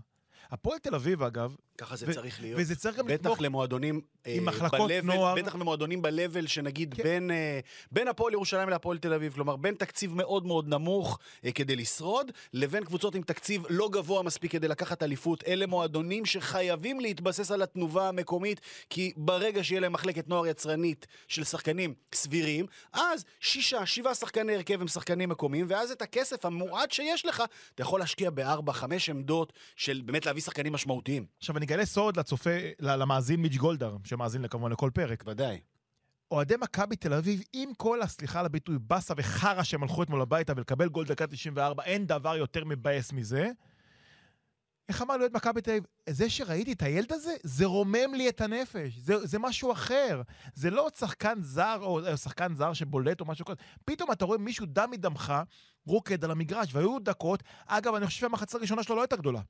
הפועל תל אביב, אגב,
ככה זה
ו-
צריך להיות.
וזה צריך גם
בטח
לתמוך...
למועדונים
עם
אה,
מחלקות
ב-level-
נוער.
בטח למועדונים ב-level שנגיד
כן.
בין, אה, בין הפועל ירושלים להפועל תל אביב, כלומר בין תקציב מאוד מאוד נמוך אה, כדי לשרוד, לבין קבוצות עם תקציב לא גבוה מספיק כדי לקחת אליפות. אלה מועדונים שחייבים להתבסס על התנובה המקומית, כי ברגע שיהיה להם מחלקת נוער יצרנית של שחקנים סבירים, אז שישה, שבעה שחקני הרכב הם שחקנים מקומיים, ואז את הכסף המועט שיש לך, אתה יכול להשקיע בארבע, חמש עמדות של באמת להביא שחקנים משמעותיים.
עכשיו, אני אגלה סוד לצופה, למאזין מיץ' גולדהר, שמאזין כמובן לכל פרק.
ודאי.
אוהדי מכבי תל אביב, עם כל, הסליחה על הביטוי, באסה וחרא שהם הלכו אתמול הביתה ולקבל גול דקה 94, אין דבר יותר מבאס מזה. איך אמר לאוהד מכבי תל אביב? זה שראיתי את הילד הזה, זה רומם לי את הנפש. זה, זה משהו אחר. זה לא עוד שחקן זר או, או שחקן זר שבולט או משהו כזה. פתאום אתה רואה מישהו דם מדמך רוקד על המגרש, והיו דקות, אגב, אני חושב שהמחצית הראשונה שלו לא הייתה גדולה.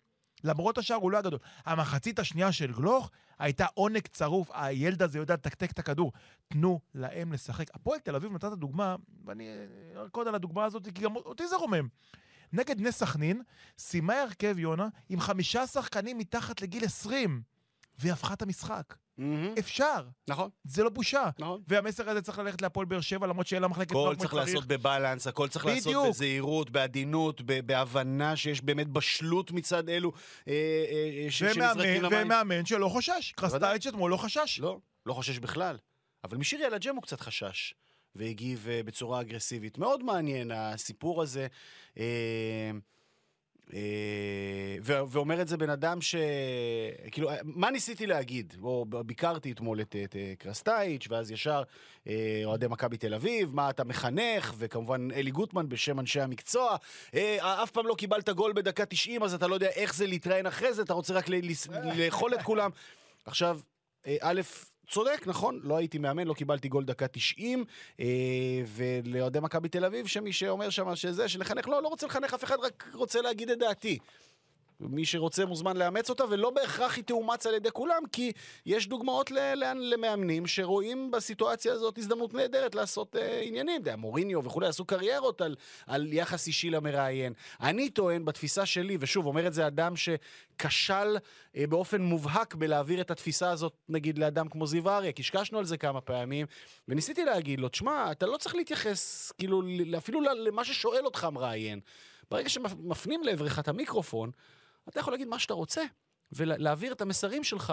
למרות השאר הוא לא היה גדול. המחצית השנייה של גלוך הייתה עונג צרוף, הילד הזה יודע לתקתק את הכדור. תנו להם לשחק. הפועל תל אביב נתת דוגמה, ואני ארקוד על הדוגמה הזאת, כי גם אותי זה רומם. נגד בני סכנין, סיימה הרכב יונה עם חמישה שחקנים מתחת לגיל 20, והיא הפכה את המשחק.
מהמם.
אפשר,
נכון,
זה לא בושה.
נכון.
והמסר הזה צריך ללכת להפועל באר שבע, למרות שאין לה מחלקת
הכל
נוער כמו
צריך
שצריך.
לעשות בבלנס, הכל צריך לעשות
בדיוק.
בזהירות, בעדינות, ב- בהבנה שיש באמת בשלות מצד אלו אה, אה, ש- שנזרקים למים.
ומאמן שלא חושש. קרסטייץ' אתמול לא חשש.
לא, לא חושש בכלל. אבל משירי על הג'ם הוא קצת חשש, והגיב אה, בצורה אגרסיבית. מאוד מעניין הסיפור הזה. אה, אה, ו- ואומר את זה בן אדם ש... כאילו, מה ניסיתי להגיד? או ביקרתי אתמול את, את אה, קרסטייץ', ואז ישר אה, אוהדי מכבי תל אביב, מה אתה מחנך, וכמובן אלי גוטמן בשם אנשי המקצוע. אה, אף פעם לא קיבלת גול בדקה 90, אז אתה לא יודע איך זה להתראיין אחרי זה, אתה רוצה רק לאכול את כולם. עכשיו, אה, א', צודק, נכון, לא הייתי מאמן, לא קיבלתי גול דקה 90, אה, ולאוהדי מכבי תל אביב, שמי שאומר שם שזה, שלחנך, לא, לא רוצה לחנך אף אחד, רק רוצה להגיד את דעתי. מי שרוצה מוזמן לאמץ אותה, ולא בהכרח היא תאומץ על ידי כולם, כי יש דוגמאות ל- לאן- למאמנים שרואים בסיטואציה הזאת הזדמנות נהדרת לעשות אה, עניינים. יודע, מוריניו וכולי עשו קריירות על, על יחס אישי למראיין. אני טוען, בתפיסה שלי, ושוב, אומר את זה אדם שכשל אה, באופן מובהק בלהעביר את התפיסה הזאת, נגיד, לאדם כמו זיו אריה, קשקשנו על זה כמה פעמים, וניסיתי להגיד לו, תשמע, אתה לא צריך להתייחס, כאילו, ל- אפילו ל- למה ששואל אותך מראיין. ברגע שמפנים לעברך את המיקרופון, אתה יכול להגיד מה שאתה רוצה, ולהעביר את המסרים שלך,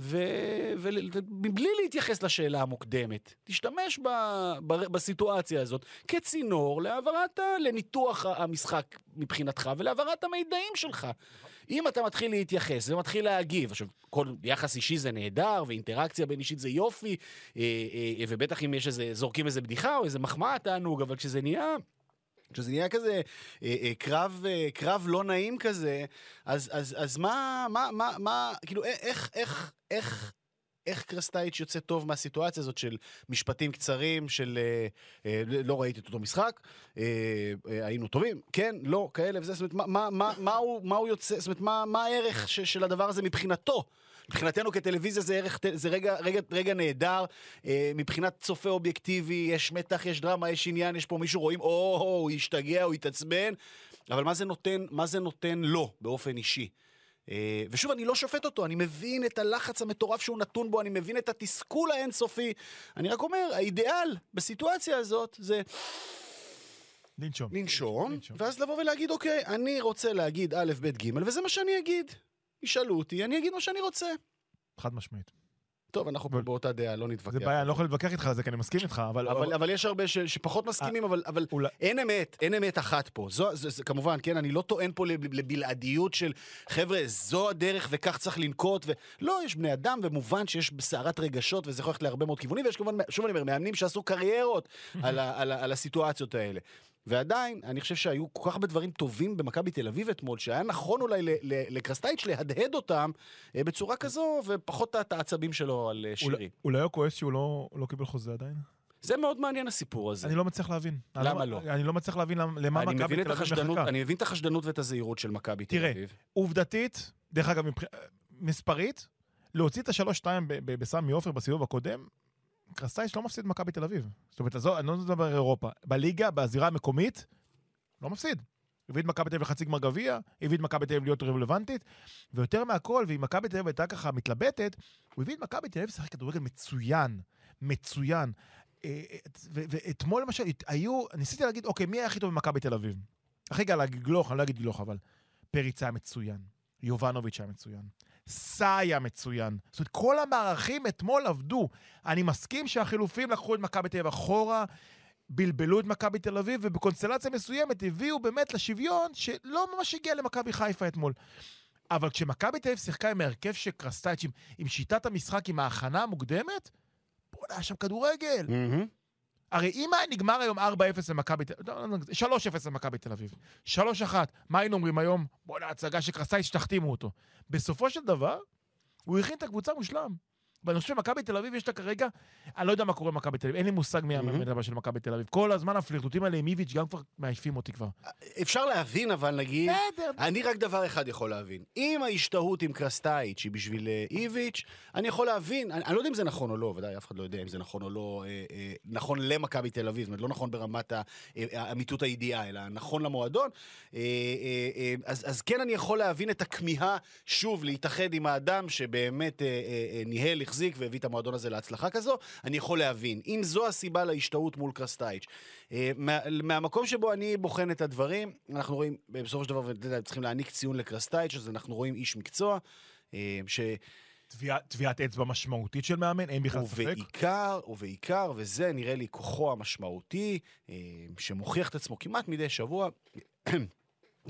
ומבלי להתייחס לשאלה המוקדמת. תשתמש ב, ב, בסיטואציה הזאת כצינור להעברת, ה- לניתוח המשחק מבחינתך ולהעברת המידעים שלך. אם אתה מתחיל להתייחס ומתחיל להגיב, עכשיו, כל יחס אישי זה נהדר, ואינטראקציה בין אישית זה יופי, אה, אה, ובטח אם יש איזה, זורקים איזה בדיחה או איזה מחמאה תענוג, אבל כשזה נהיה... כשזה נהיה כזה אה, אה, קרב, אה, קרב לא נעים כזה, אז, אז, אז מה, מה, מה, מה, כאילו, א- איך, איך, איך, איך קרסטייץ' יוצא טוב מהסיטואציה הזאת של משפטים קצרים, של אה, אה, לא ראיתי את אותו משחק, אה, אה, היינו טובים, כן, לא, כאלה וזה, זאת אומרת, מה, מה, מה, מה, הוא, מה הוא יוצא, זאת אומרת, מה, מה הערך ש, של הדבר הזה מבחינתו? מבחינתנו כטלוויזיה זה, ערך, זה רגע, רגע, רגע נהדר, אה, מבחינת צופה אובייקטיבי, יש מתח, יש דרמה, יש עניין, יש פה מישהו רואים, או, הוא השתגע, הוא התעצבן, אבל מה זה נותן, מה זה נותן לו באופן אישי? אה, ושוב, אני לא שופט אותו, אני מבין את הלחץ המטורף שהוא נתון בו, אני מבין את התסכול האינסופי. אני רק אומר, האידיאל בסיטואציה הזאת זה.
לנשום,
לנשום. ואז לבוא ולהגיד, אוקיי, אני רוצה להגיד א', ב', ג', וזה מה שאני אגיד. ישאלו אותי, אני אגיד מה שאני רוצה.
חד משמעית.
טוב, אנחנו פה באותה דעה, לא נתווכח.
זה בעיה, אני לא יכול להתווכח איתך על זה, כי אני מסכים איתך, אבל...
אבל, אבל יש הרבה ש, שפחות מסכימים, אבל, אבל
אולי-
אין אמת, אין אמת אחת פה. זו, זו, זו, כמובן, כן, אני לא טוען פה לב- לבלעדיות של, חבר'ה, זו הדרך וכך צריך לנקוט, ו... לא, יש בני אדם, ומובן שיש סערת רגשות, וזה יכול ללכת להרבה מאוד כיוונים, ויש כמובן, שוב אני אומר, מאמנים שעשו קריירות על, ה, על, ה, על הסיטואציות האלה. ועדיין, אני חושב שהיו כל כך הרבה דברים טובים במכבי תל אביב אתמול, שהיה נכון אולי לקרסטייץ' להדהד אותם אה, בצורה כזו, ופחות את העצבים שלו על אה, שירי.
אולי- הוא כועס שהוא לא לא קיבל חוזה עדיין?
זה מאוד מעניין הסיפור הזה.
אני לא מצליח להבין. אני
למה לא?
אני לא מצליח להבין למ- למה מכבי תל אביב מחכה.
אני מבין את החשדנות ואת הזהירות של מכבי תל
תראה,
אביב.
עובדתית, דרך אגב, מבח... מספרית, להוציא את השלוש-שתיים בסמי עופר בסיבוב הקודם, קרסטייץ' לא מפסיד מכבי תל אביב. זאת אומרת, עזוב, אני לא מדבר אירופה. בליגה, בזירה המקומית, לא מפסיד. הביא את מכבי תל אביב לחצי גמר גביע, הביא את מכבי תל אביב להיות רלוונטית, ויותר מהכל, ואם מכבי תל אביב הייתה ככה מתלבטת, הוא הביא את מכבי תל אביב לשחק כדורגל מצוין, מצוין. אה, ו- ואתמול למשל, היו, ניסיתי להגיד, אוקיי, מי היה הכי טוב במכבי תל אביב? הכי קל להגיד גלוך, אני לא אגיד גלוך, אבל פריץ היה מצוין, יובנוביץ' היה מצוין, סאי היה מצוין. זאת אומרת, כל המערכים אתמול עבדו. אני מסכים שהחילופים לקחו את מכבי תל אביב אחורה, בלבלו את מכבי תל אביב, ובקונסטלציה מסוימת הביאו באמת לשוויון שלא ממש הגיע למכבי חיפה אתמול. אבל כשמכבי תל אביב שיחקה עם ההרכב של קרסטייץ', עם, עם שיטת המשחק, עם ההכנה המוקדמת, בוא'נה, היה שם כדורגל.
מהמם.
הרי אם היה נגמר היום 4-0 למכבי תל אביב, 3-0 למכבי תל אביב, 3-1, מה היינו אומרים היום? בוא'נה, הצגה של קרסטייץ', תחתימו אותו. בסופו של דבר, הוא הכין את הקבוצה מושלם. ואני חושב שמכבי תל אביב יש לה כרגע, אני לא יודע מה קורה במכבי תל אביב, אין לי מושג מי המאמן הבא של מכבי תל אביב. כל הזמן הפלירטוטים האלה עם איביץ' גם כבר מעייפים אותי כבר.
אפשר להבין, אבל נגיד... אני רק דבר אחד יכול להבין. אם ההשתהות עם קרסטייץ' היא בשביל אה, איביץ', אני יכול להבין, אני, אני לא יודע אם זה נכון או לא, ודאי, אף אחד לא יודע אם זה נכון או לא, אה, אה, נכון למכבי תל אביב, זאת אומרת, לא נכון ברמת האמיתות הידיעה, אלא נכון למועדון. אה, אה, אה, אז, אז כן אני יכול להבין את הכמיהה, שוב, להתאחד עם האדם שבאמת אה, אה, אה, ניהל, החזיק והביא את המועדון הזה להצלחה כזו, אני יכול להבין. אם זו הסיבה להשתהות מול קרסטייץ'. אה, מה, מהמקום שבו אני בוחן את הדברים, אנחנו רואים, בסופו של דבר, צריכים להעניק ציון לקרסטייץ', אז אנחנו רואים איש מקצוע, אה, ש...
טביע- טביעת אצבע משמעותית של מאמן, אין בכלל ספק.
ובעיקר, ובעיקר, וזה נראה לי כוחו המשמעותי, אה, שמוכיח את עצמו כמעט מדי שבוע,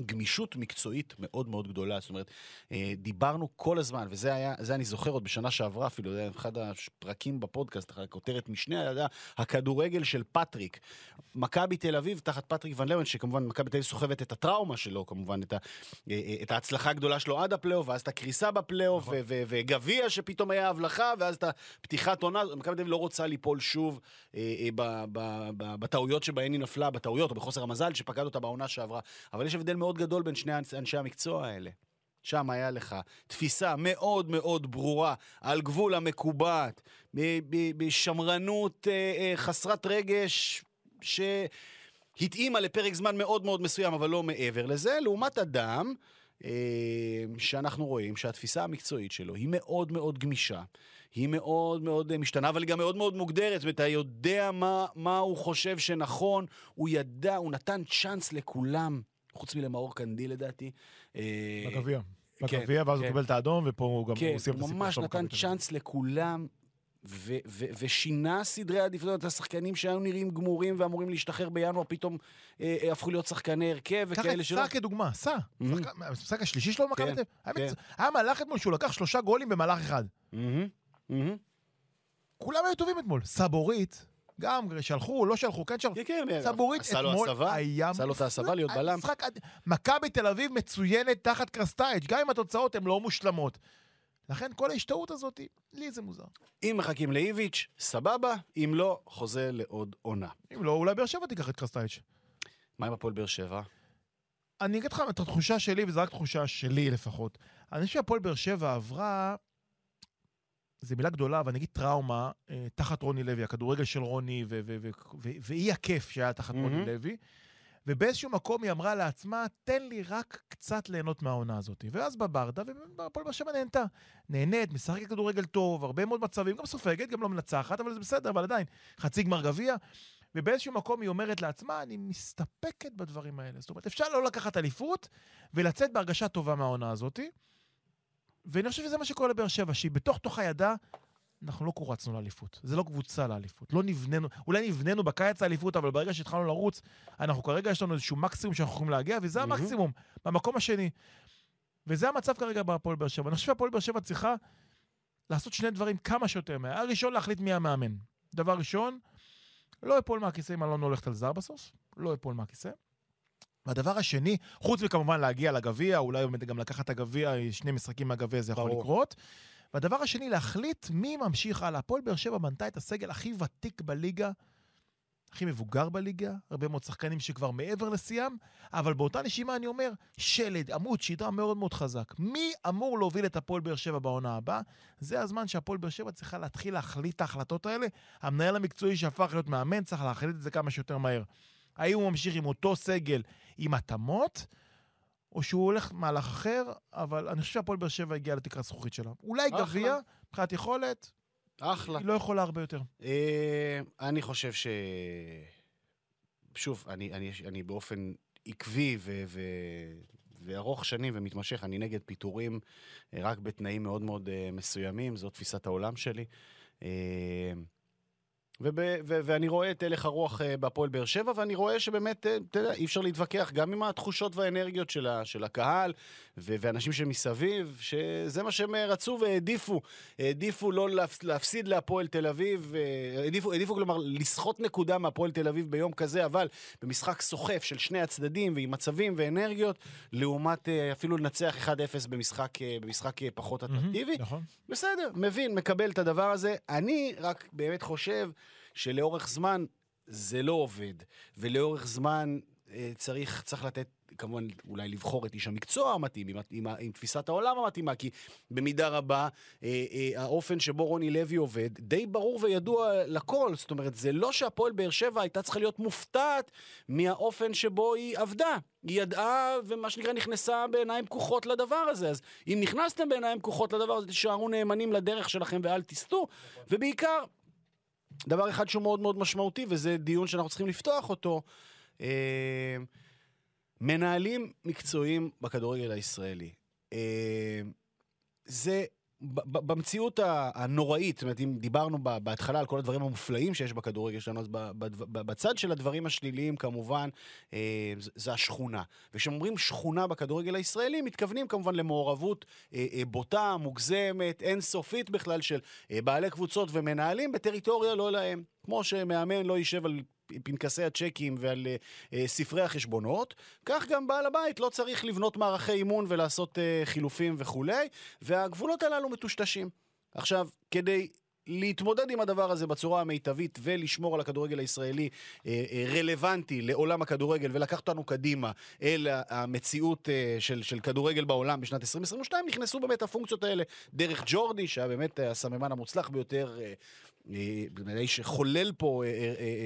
גמישות מקצועית מאוד מאוד גדולה. זאת אומרת, אה, דיברנו כל הזמן, וזה היה, זה אני זוכר עוד בשנה שעברה אפילו, זה היה אחד הפרקים בפודקאסט, כותרת משנה, היה הכדורגל של פטריק. מכבי תל אביב תחת פטריק ון ליוון, שכמובן מכבי תל אביב סוחבת את הטראומה שלו, כמובן, את, ה, אה, אה, את ההצלחה הגדולה שלו עד הפלייאוף, ואז את הקריסה בפלייאוף,
נכון.
וגביע שפתאום היה הבלחה, ואז את הפתיחת עונה, מכבי תל אביב לא רוצה ליפול שוב בטעויות שבהן היא נפלה, בטעויות או בחוסר המזל שפקד אותה בעונה שעברה. אבל יש הבדל מאוד גדול בין שני אנשי המקצוע האלה. שם היה לך תפיסה מאוד מאוד ברורה על גבול המקובעת, בשמרנות אה, אה, חסרת רגש, שהתאימה לפרק זמן מאוד מאוד מסוים, אבל לא מעבר לזה, לעומת אדם אה, שאנחנו רואים שהתפיסה המקצועית שלו היא מאוד מאוד גמישה. היא מאוד מאוד משתנה, אבל היא גם מאוד מאוד מוגדרת. זאת אומרת, אתה יודע מה, מה הוא חושב שנכון, הוא ידע, הוא נתן צ'אנס לכולם, חוץ מלמאור קנדי לדעתי. אה,
בגביע.
כן,
בגביע, ואז הוא
כן.
קיבל את האדום, ופה הוא גם
כן,
סיים את
הוא
הסיפור
ממש
שלו
נתן. צ'אנס לכולם. ו- ו- ושינה סדרי עדיפויות, השחקנים שהיו נראים גמורים ואמורים להשתחרר בינואר, פתאום אה, אה, הפכו להיות שחקני הרכב
קח
וכאלה
את
שלא.
סע כדוגמה, סע. המשחק השלישי שלו במכבי
כן,
תל אביב. היה
כן.
מהלך אתמול שהוא לקח שלושה גולים במהלך אחד. כולם היו טובים אתמול. סבורית, גם שלחו, לא שלחו, כן שלחו.
כן, כן,
סבורית אתמול היה...
עשה לו את ההסבה להיות בלם.
מכבי תל אביב מצוינת תחת קרסטייץ', גם אם התוצאות הן לא מושלמות. לכן כל ההשתאות הזאת, לי זה מוזר.
אם מחכים לאיביץ', סבבה, אם לא, חוזה לעוד עונה.
אם לא, אולי באר שבע תיקח את קרסטייץ'.
מה עם הפועל באר שבע?
אני אגיד לך את התחושה שלי, וזו רק תחושה שלי לפחות. אני חושב שהפועל באר שבע עברה, זו מילה גדולה, אבל אני אגיד טראומה, אה, תחת רוני לוי, הכדורגל של רוני, ואי הכיף שהיה תחת רוני
מהמם.
לוי. ובאיזשהו מקום היא אמרה לעצמה, תן לי רק קצת ליהנות מהעונה הזאת. ואז בברדה, והפועל באר שבע נהנתה. נהנית, משחקת כדורגל טוב, הרבה מאוד מצבים, גם סופגת, גם לא מנצחת, אבל זה בסדר, אבל עדיין, חצי גמר גביע. ובאיזשהו מקום היא אומרת לעצמה, אני מסתפקת בדברים האלה. זאת אומרת, אפשר לא לקחת אליפות ולצאת בהרגשה טובה מהעונה הזאת. ואני חושב שזה מה שקורה לבאר שבע, שהיא בתוך תוך הידעה, אנחנו לא קורצנו לאליפות. זה לא קבוצה לאליפות. לא נבננו, אולי נבננו בקיץ האליפות, אבל ברגע שהתחלנו לרוץ, אנחנו כרגע יש לנו איזשהו מקסימום שאנחנו יכולים להגיע, וזה. המקסימום, במקום השני. וזה המצב כרגע בהפועל באר שבע. אני חושב שהפועל באר שבע צריכה לעשות שני דברים כמה שיותר מהר. הראשון, להחליט מי המאמן. דבר ראשון, לא אפול מהכיסא אם אלון הולכת על זר בסוף, לא אפול מהכיסא. והדבר השני, חוץ מכמובן להגיע לגביע, אולי באמת גם לקחת את הגביע, שני משחקים מהגביע זה יכול
ברור.
לקרות. והדבר השני, להחליט מי ממשיך הלאה. הפועל באר שבע בנתה את הסגל הכי ותיק בליגה, הכי מבוגר בליגה, הרבה מאוד שחקנים שכבר מעבר לשיאם, אבל באותה נשימה אני אומר, שלד, עמוד שדרה מאוד מאוד חזק. מי אמור להוביל את הפועל באר שבע בעונה הבאה? זה הזמן שהפועל באר שבע צריכה להתחיל להחליט את ההחלטות האלה. המנהל המקצועי שהפך להיות מאמן צריך להחליט את זה כמה שיותר מהר. האם הוא ממשיך עם אותו סגל עם התאמות, או שהוא הולך מהלך אחר, אבל אני חושב שהפועל באר שבע הגיעה לתקרת זכוכית שלה. אולי. גביע, מבחינת יכולת,
אחלה.
היא לא יכולה הרבה יותר.
אה, אני חושב ש... שוב, אני, אני, אני באופן עקבי ו, ו, וארוך שנים ומתמשך, אני נגד פיטורים אה, רק בתנאים מאוד מאוד אה, מסוימים, זו תפיסת העולם שלי. וב, ו, ואני רואה את הלך הרוח אה, בהפועל באר שבע, ואני רואה שבאמת, אה, אתה יודע, אי אפשר להתווכח גם עם התחושות והאנרגיות של, ה, של הקהל ו, ואנשים שמסביב, שזה מה שהם אה, רצו והעדיפו. העדיפו לא להפ, להפסיד להפועל תל אביב, העדיפו, העדיפו כלומר לסחוט נקודה מהפועל תל אביב ביום כזה, אבל במשחק סוחף של שני הצדדים ועם מצבים ואנרגיות, לעומת אפילו לנצח 1-0 במשחק, במשחק פחות אטרקטיבי.
נכון.
בסדר, מבין, מקבל את הדבר הזה. אני רק באמת חושב שלאורך זמן זה לא עובד, ולאורך זמן אה, צריך, צריך לתת, כמובן, אולי לבחור את איש המקצוע המתאים, עם, עם, עם תפיסת העולם המתאימה, כי במידה רבה, אה, אה, האופן שבו רוני לוי עובד, די ברור וידוע לכל. זאת אומרת, זה לא שהפועל באר שבע הייתה צריכה להיות מופתעת מהאופן שבו היא עבדה. היא ידעה, ומה שנקרא, נכנסה בעיניים פקוחות לדבר הזה. אז אם נכנסתם בעיניים פקוחות לדבר הזה, תישארו נאמנים לדרך שלכם ואל תסטו. ובעיקר, דבר אחד שהוא מאוד מאוד משמעותי, וזה דיון שאנחנו צריכים לפתוח אותו, אה, מנהלים מקצועיים בכדורגל הישראלי. אה, זה במציאות הנוראית, זאת אומרת, אם דיברנו בהתחלה על כל הדברים המופלאים שיש בכדורגל שלנו, אז בצד של הדברים השליליים, כמובן, אה, זה- השכונה. וכשאומרים שכונה בכדורגל הישראלי, מתכוונים כמובן למעורבות אה, אה, בוטה, מוגזמת, אינסופית בכלל, של בעלי קבוצות ומנהלים בטריטוריה לא להם. כמו שמאמן לא יישב על פנקסי הצ'קים ועל אה, אה, ספרי החשבונות, כך גם בעל הבית לא צריך לבנות מערכי אימון ולעשות אה, חילופים וכולי, והגבולות הללו מטושטשים. עכשיו, כדי להתמודד עם הדבר הזה בצורה המיטבית ולשמור על הכדורגל הישראלי אה, אה, רלוונטי לעולם הכדורגל ולקחת אותנו קדימה אל המציאות אה, של, של כדורגל בעולם בשנת 2022, נכנסו באמת הפונקציות האלה דרך ג'ורדי, שהיה באמת הסממן המוצלח ביותר, האיש שחולל פה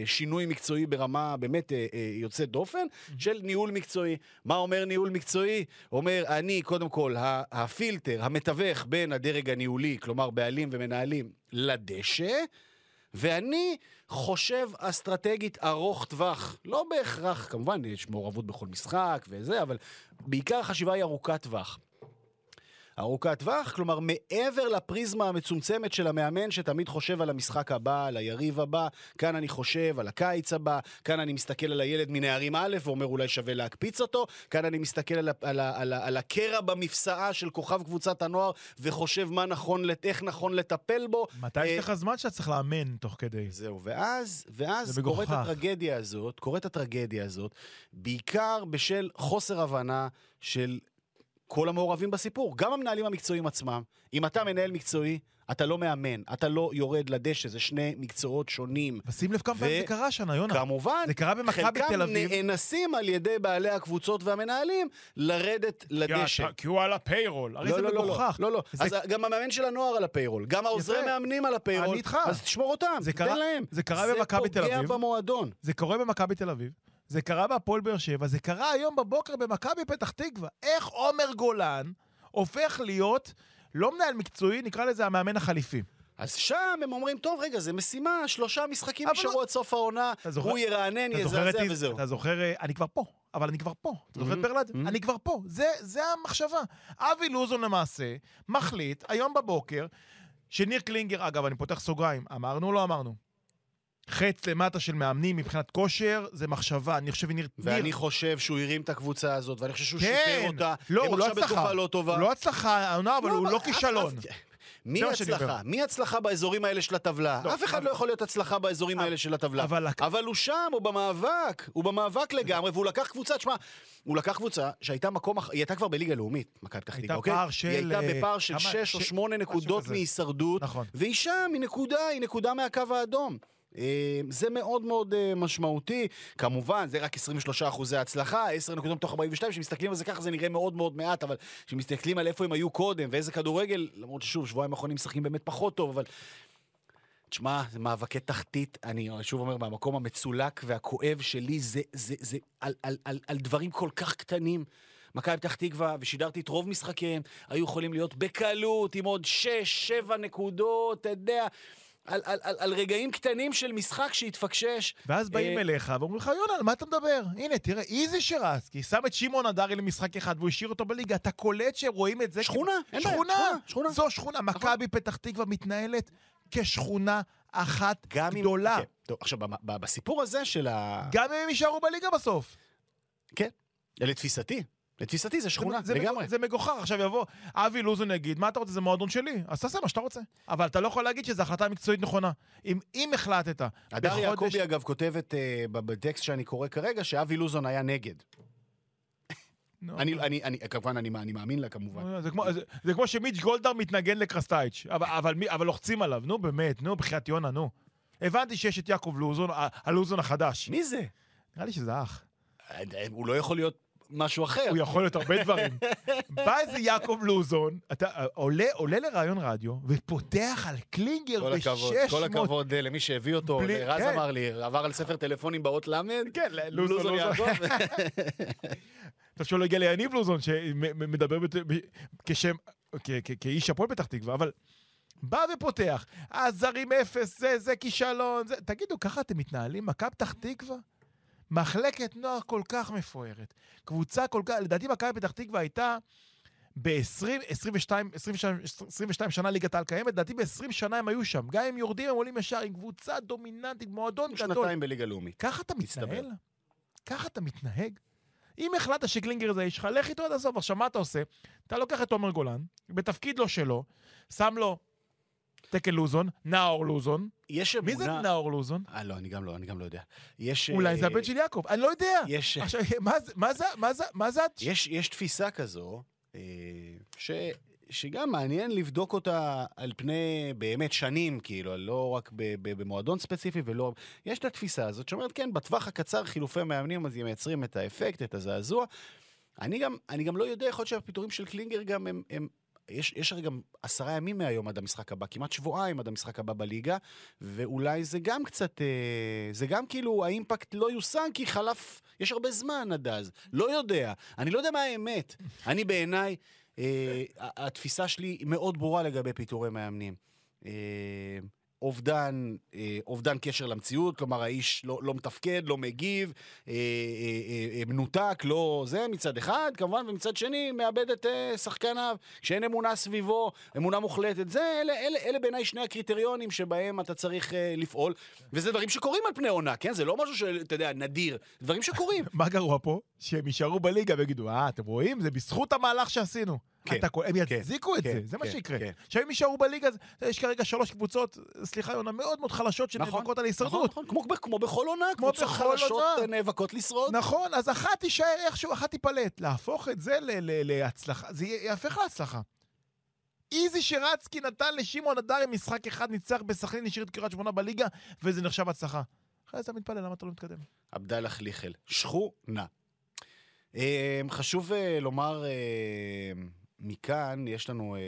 שינוי מקצועי ברמה באמת יוצאת דופן, של ניהול מקצועי. מה אומר ניהול מקצועי? אומר, אני, קודם כל, הפילטר, המתווך בין הדרג הניהולי, כלומר בעלים ומנהלים, לדשא, ואני חושב אסטרטגית ארוך טווח. לא בהכרח, כמובן, יש מעורבות בכל משחק וזה, אבל בעיקר החשיבה היא ארוכת טווח. ארוכת טווח, כלומר מעבר לפריזמה המצומצמת של המאמן שתמיד חושב על המשחק הבא, על היריב הבא, כאן אני חושב על הקיץ הבא, כאן אני מסתכל על הילד מנערים א' ואומר אולי שווה להקפיץ אותו, כאן אני מסתכל על, על, על, ה- על הקרע במפסעה של כוכב קבוצת הנוער וחושב מה נכון, איך נכון לטפל בו.
מתי
אה,
יש לך זמן שאתה צריך לאמן תוך כדי?
זהו, ואז, ואז קורית. הטרגדיה הזאת, קורית הטרגדיה הזאת, בעיקר בשל חוסר הבנה של כל המעורבים בסיפור, גם המנהלים המקצועיים עצמם. אם אתה מנהל מקצועי, אתה לא מאמן, אתה לא יורד לדשא, זה שני מקצועות שונים.
ושים לב כמה
ו-
פעמים זה קרה השנה, יונה.
כמובן,
זה קרה במכבי תל אביב.
חלקם נאנסים על ידי בעלי הקבוצות והמנהלים לרדת לדשא.
כי הוא על ה payroll. הרי זה
לא, לא,
מגוחך.
לא, לא.
זה-
אז גם המאמן של הנוער על ה payroll, גם העוזרי. מאמנים על ה payroll.
אני איתך.
אז תשמור אותם,
זה
תן להם.
זה קרה במכבי תל
זה
אביב.
פוגע במועדון.
זה קורה במכבי תל אביב, זה קרה בהפועל באר שבע, זה קרה היום בבוקר במכבי פתח תקווה. איך עומר גולן הופך להיות לא מנהל מקצועי, נקרא לזה המאמן החליפי.
אז שם הם אומרים, טוב, רגע, זה משימה, שלושה משחקים נשארו
לא-
עד סוף העונה,
זוכר-
הוא ירענן,
את
יזעזע וזהו.
אתה זוכר, אה, אני כבר פה, אבל אני כבר פה. אתה זוכר את
Mhm,
ברלד?
mhm.
אני כבר פה. זה, זה המחשבה. אבי לוזון למעשה מחליט היום בבוקר, שניר קלינגר, אגב, אני פותח סוגריים, אמרנו או לא אמרנו? חץ למטה של מאמנים מבחינת כושר, זה מחשבה. אני חושב שניר...
ואני
ניר-
חושב שהוא הרים את הקבוצה הזאת, ואני חושב שהוא
כן.
שיפר אותה.
לא, הוא לא הצלחה.
לא טובה.
הוא לא הצלחה, העונה, אבל הוא
מה,
לא כישלון.
מי הצלחה? מי הצלחה באזורים האלה של הטבלה?
לא,
אף אחד
אבל-
לא יכול להיות הצלחה באזורים האלה של הטבלה.
אבל
אבל הוא שם, הוא במאבק. הוא במאבק לגמרי, והוא לקח קבוצה, תשמע, הוא לקח קבוצה שהייתה מקום, היא הייתה כבר בליגה לאומית, מכבי פתח תקווה, אוקיי?
של,
היא הייתה
אה,
בפער של
כמה-
6 או
ש-
8
משהו
נקודות
כזה.
מהישרדות,
נכון.
והיא שם, היא נקודה, היא נקודה מהקו האדום. אה, זה מאוד מאוד אה, משמעותי. כמובן, זה רק 23 אחוזי הצלחה, 10 נקודות מתוך 42, כשמסתכלים על זה ככה זה נראה מאוד מאוד מעט, אבל כשמסתכלים על איפה הם היו קודם, ואיזה כדורגל, למרות ששוב, שבועיים האחרונים משחקים באמת פחות טוב, אבל... תשמע, זה מאבקי תחתית, אני שוב אומר, מהמקום המצולק והכואב שלי, זה, זה, זה על, על, על, על דברים כל כך קטנים. מכבי פתח תקווה, ושידרתי את רוב משחקיהם, היו יכולים להיות בקלות עם עוד 6-7 נקודות, אתה יודע, על, על, על, על רגעים קטנים של משחק שהתפקשש.
ואז באים
אה,
אליך ואומרים לך, יונה, על מה אתה מדבר? הנה, תראה, איזי שרסקי שם את שמעון הדרי למשחק אחד והוא השאיר אותו בליגה. אתה קולט שרואים את זה?
שכונה, אין בעיה,
שכונה,
שכונה.
זו שכונה. מכבי פתח תקווה מתנהלת כשכונה אחת
גם.
גדולה.
כן, טוב, עכשיו, בסיפור הזה של ה...
גם אם הם יישארו בליגה בסוף.
כן, לתפיסתי. לתפיסתי זה שכונה,
זה,
לגמרי.
זה מגוחך. עכשיו יבוא אבי לוזון יגיד, מה אתה רוצה, זה מועדון שלי? אז תעשה מה שאתה רוצה. אבל אתה לא יכול להגיד שזו החלטה מקצועית נכונה. אם, אם החלטת
הדר
בחודש...
יעקבי, אגב, כותבת אה, ב- בטקסט שאני קורא כרגע, שאבי לוזון היה נגד. אני, אני, אני, כמובן, אני, אני מאמין לה, כמובן.
זה כמו, זה, זה כמו שמיץ' גולדהר מתנגן לקרסטייץ', אבל, אבל, אבל לוחצים עליו, נו באמת, נו, בחייאת יונה, נו. הבנתי שיש את יעקב לוזון, הלוזון החדש.
מי זה?
נראה לי שזה אח.
אה, הוא לא יכול להיות משהו אחר.
הוא יכול להיות הרבה דברים. בא איזה יעקב לוזון, אתה עולה, עולה לראיון רדיו, ופותח על קלינגר
כל הכבוד,
ב-600...
כל הכבוד למי שהביא אותו,
בלי-
רז
כן.
אמר לי, עבר על ספר טלפונים באות ל',
כן, לוזון, לוזון.
יעקב.
טוב שלא הגיע ליניב לוזון, שמדבר בת- ב- כשם, כאיש הפועל פתח תקווה, אבל בא ופותח, הזרים אפס, זה, זה כישלון, זה... תגידו, ככה אתם מתנהלים? מכבי פתח תקווה? מחלקת נוער כל כך מפוארת, קבוצה כל כך, לדעתי מכבי פתח תקווה הייתה ב-20, 22, 22, 22 שנה ליגת העל קיימת, לדעתי ב-20 שנה הם היו שם. גם אם יורדים, הם עולים ישר עם קבוצה דומיננטית, מועדון גדול.
שנתיים בליגה לאומית.
ככה אתה. מתנהל? ככה אתה מתנהג? אם החלטת שקלינגר זה האיש שלך, לך איתו עד הסוף. עכשיו, מה אתה עושה? אתה לוקח את תומר גולן, בתפקיד לא שלו, שם לו תקל לוזון, נאור לוזון.
יש אמונה...
מי זה נאור לוזון?
אה, לא, אני גם לא, אני גם לא יודע. יש...
אולי זה
אה,
הבן של יעקב, אני לא יודע.
יש...
עכשיו, מה זה, מה זה, מה זה, זה,
יש, יש תפיסה כזו, אה, ש, שגם מעניין לבדוק אותה על פני באמת שנים, כאילו, לא רק במועדון ספציפי ולא... יש את התפיסה הזאת שאומרת, כן, בטווח הקצר חילופי מאמנים אז הם מייצרים את האפקט, את הזעזוע. אני גם, אני גם לא יודע, יכול להיות שהפיטורים של קלינגר גם הם... הם יש, יש הרי גם עשרה ימים מהיום עד המשחק הבא, כמעט שבועיים עד המשחק הבא בליגה, ואולי זה גם קצת, אה, זה גם כאילו האימפקט לא יושג כי חלף, יש הרבה זמן עד אז. לא יודע, אני לא יודע מה האמת. אני בעיניי, אה, התפיסה שלי מאוד ברורה לגבי פיטורי מאמנים. אובדן, אה, אובדן קשר למציאות, כלומר האיש לא, לא מתפקד, לא מגיב, אה, אה, אה, אה, מנותק, לא זה מצד אחד, כמובן, ומצד שני מאבד את אה, שחקניו, שאין אמונה סביבו, אמונה מוחלטת. זה, אלה, אלה, אלה בעיניי שני הקריטריונים שבהם אתה צריך אה, לפעול, וזה דברים שקורים על פני עונה, כן? זה לא משהו שאתה יודע, נדיר, דברים שקורים.
מה גרוע פה? שהם יישארו בליגה ויגידו, אה, אתם רואים? זה בזכות המהלך שעשינו.
כן,
אתה הם
כן,
יצדיקו את
כן,
זה, זה מה
כן,
שיקרה.
כן.
עכשיו הם יישארו בליגה, יש כרגע שלוש קבוצות, סליחה יונה, מאוד מאוד חלשות
נכון,
שנאבקות על
נכון,
ההישרדות.
נכון, כמו, כמו בכל עונה,
כמו
קבוצות חלשות
עונה.
אה, נאבקות לשרוד.
נכון, אז אחת תישאר איכשהו, אחת תיפלט. להפוך את זה ל- ל- להצלחה, זה יהפך להצלחה. איזי שרצקי נתן לשמעון הדרי משחק אחד, ניצח בסכנין, השאיר את קריית שמונה בליגה, וזה נחשב הצלחה. אחרי זה אתה מתפלל, למה אתה לא מתקדם?
עבדאללה חליחל, שכונה. אה, חשוב אה, לומר, מכאן יש לנו אה,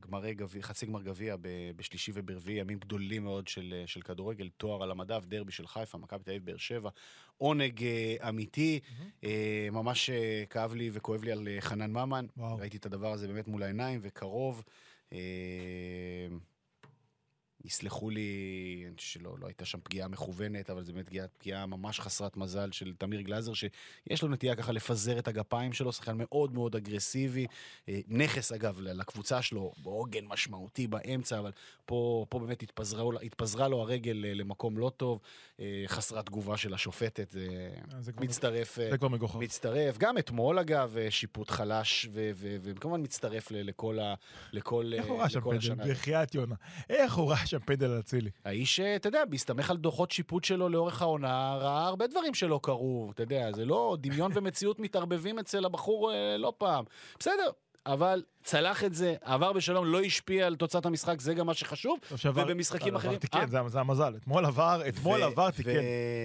גמרי גביע, חצי גמר גביע בשלישי וברביעי, ימים גדולים מאוד של, אה, של כדורגל, תואר על המדף, דרבי של חיפה, מכבי תל אביב, באר שבע. עונג אה, אמיתי, אה, ממש אה, כאב לי וכואב לי על אה, חנן ממן.
וואו.
ראיתי את הדבר הזה באמת מול העיניים וקרוב. אה, יסלחו לי שלא לא הייתה שם פגיעה מכוונת, אבל זו באמת פגיעה, פגיעה ממש חסרת מזל של תמיר גלאזר, שיש לו נטייה ככה לפזר את הגפיים שלו, שחקן מאוד מאוד אגרסיבי. אה, נכס, אגב, לקבוצה שלו, בעוגן משמעותי באמצע, אבל פה, פה באמת התפזרה, התפזרה לו הרגל אה, למקום לא טוב. אה, חסרת תגובה של השופטת, זה
זה
מצטרף.
זה כבר מגוחך.
מצטרף, גם אתמול אגב, שיפוט חלש, וכמובן מצטרף לכל ה... לכל,
איך הוא ראה שם פנדל? בחייאת יונה. איך הוא ראה שם פנדל על אצילי?
האיש, אה, אתה יודע, בהסתמך על דוחות שיפוט שלו לאורך העונה, ראה הרבה דברים שלא קרו, אתה יודע, זה לא, דמיון ומציאות מתערבבים אצל הבחור אה, לא פעם. בסדר, אבל צלח את זה, עבר בשלום, לא השפיע על תוצאת המשחק, זה גם מה שחשוב. ובמשחקים
עבר
אחרים-
תיקן,
אה?
זה- המזל. אתמול עבר, אתמול עבר תיקן.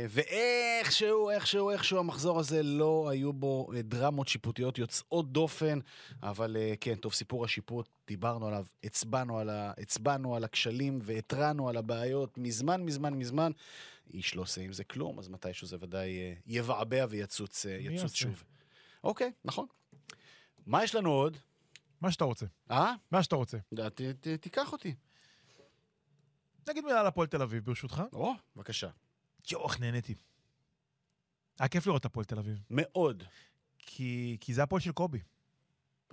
ואיכשהו, איכשהו, איכשהו המחזור הזה לא היו בו אה, דרמות שיפוטיות יוצאות דופן, אבל אה, כן, טוב, סיפור השיפוט, דיברנו עליו, הצבענו על, ה... הצבענו על הכשלים והתרענו על הבעיות מזמן, מזמן, מזמן. איש לא עושה עם זה כלום, אז מתישהו זה ודאי אה, יבעבע ויצוץ אה? שוב. אוקיי, נכון. מה יש לנו עוד?
מה שאתה רוצה.
אה?
מה שאתה רוצה.
ת, ת, תיקח אותי.
נגיד מילה על הפועל תל אביב, ברשותך.
או, בבקשה.
יואו, איך נהניתי. היה כיף לראות את הפועל תל אביב.
מאוד.
כי כי זה הפועל של קובי.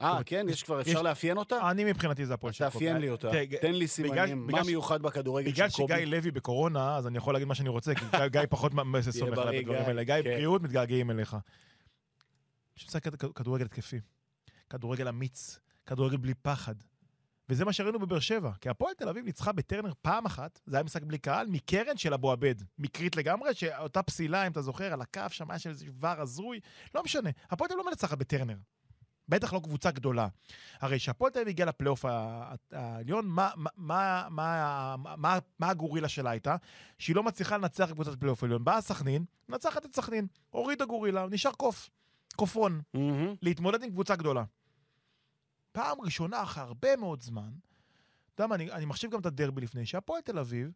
אה, כן? יש כבר, אפשר
יש-
לאפיין אותה?
אני מבחינתי זה הפועל של קובי.
תאפיין לי אותה, תן לי
בגלל-
סימנים,
בגלל
מה מיוחד בכדורגל
בגלל
של קובי?
שגיא לוי בקורונה, אז אני יכול להגיד מה שאני רוצה, כי גיא- פחות סומך עליי בדברים
גיא,
האלה. גיא,
כן.
בריאות, מתגעגעים אליך. שמשחק כד- כדורגל התקפי, כדורגל אמיץ, כדורגל בלי פחד. וזה מה שראינו בבאר שבע, כי הפועל תל אביב ניצחה בטרנר פעם אחת, זה היה משחק בלי קהל, מקרן של אבו עבד. מקרית לגמרי, שאותה פסילה, אם אתה זוכר, על הקו שם היה שם איזה ור הזוי, לא משנה. הפועל תל אביב לא מנצחת בטרנר. בטח לא קבוצה גדולה. הרי כשהפועל תל אביב הגיעה לפלייאוף העליון, מה, הגורילה שלה הייתה? שהיא לא מצליחה לנצח קבוצת פלייאוף עליון. באה סכנין, מנצחת את סכנין, הורידה גורילה, נשאר קוף, קופון,
מהמם.
להתמודד עם קבוצה גדולה. פעם ראשונה אחרי הרבה מאוד זמן, אתה יודע מה, אני, אני מחשיב גם את הדרבי לפני, שהפועל תל אביב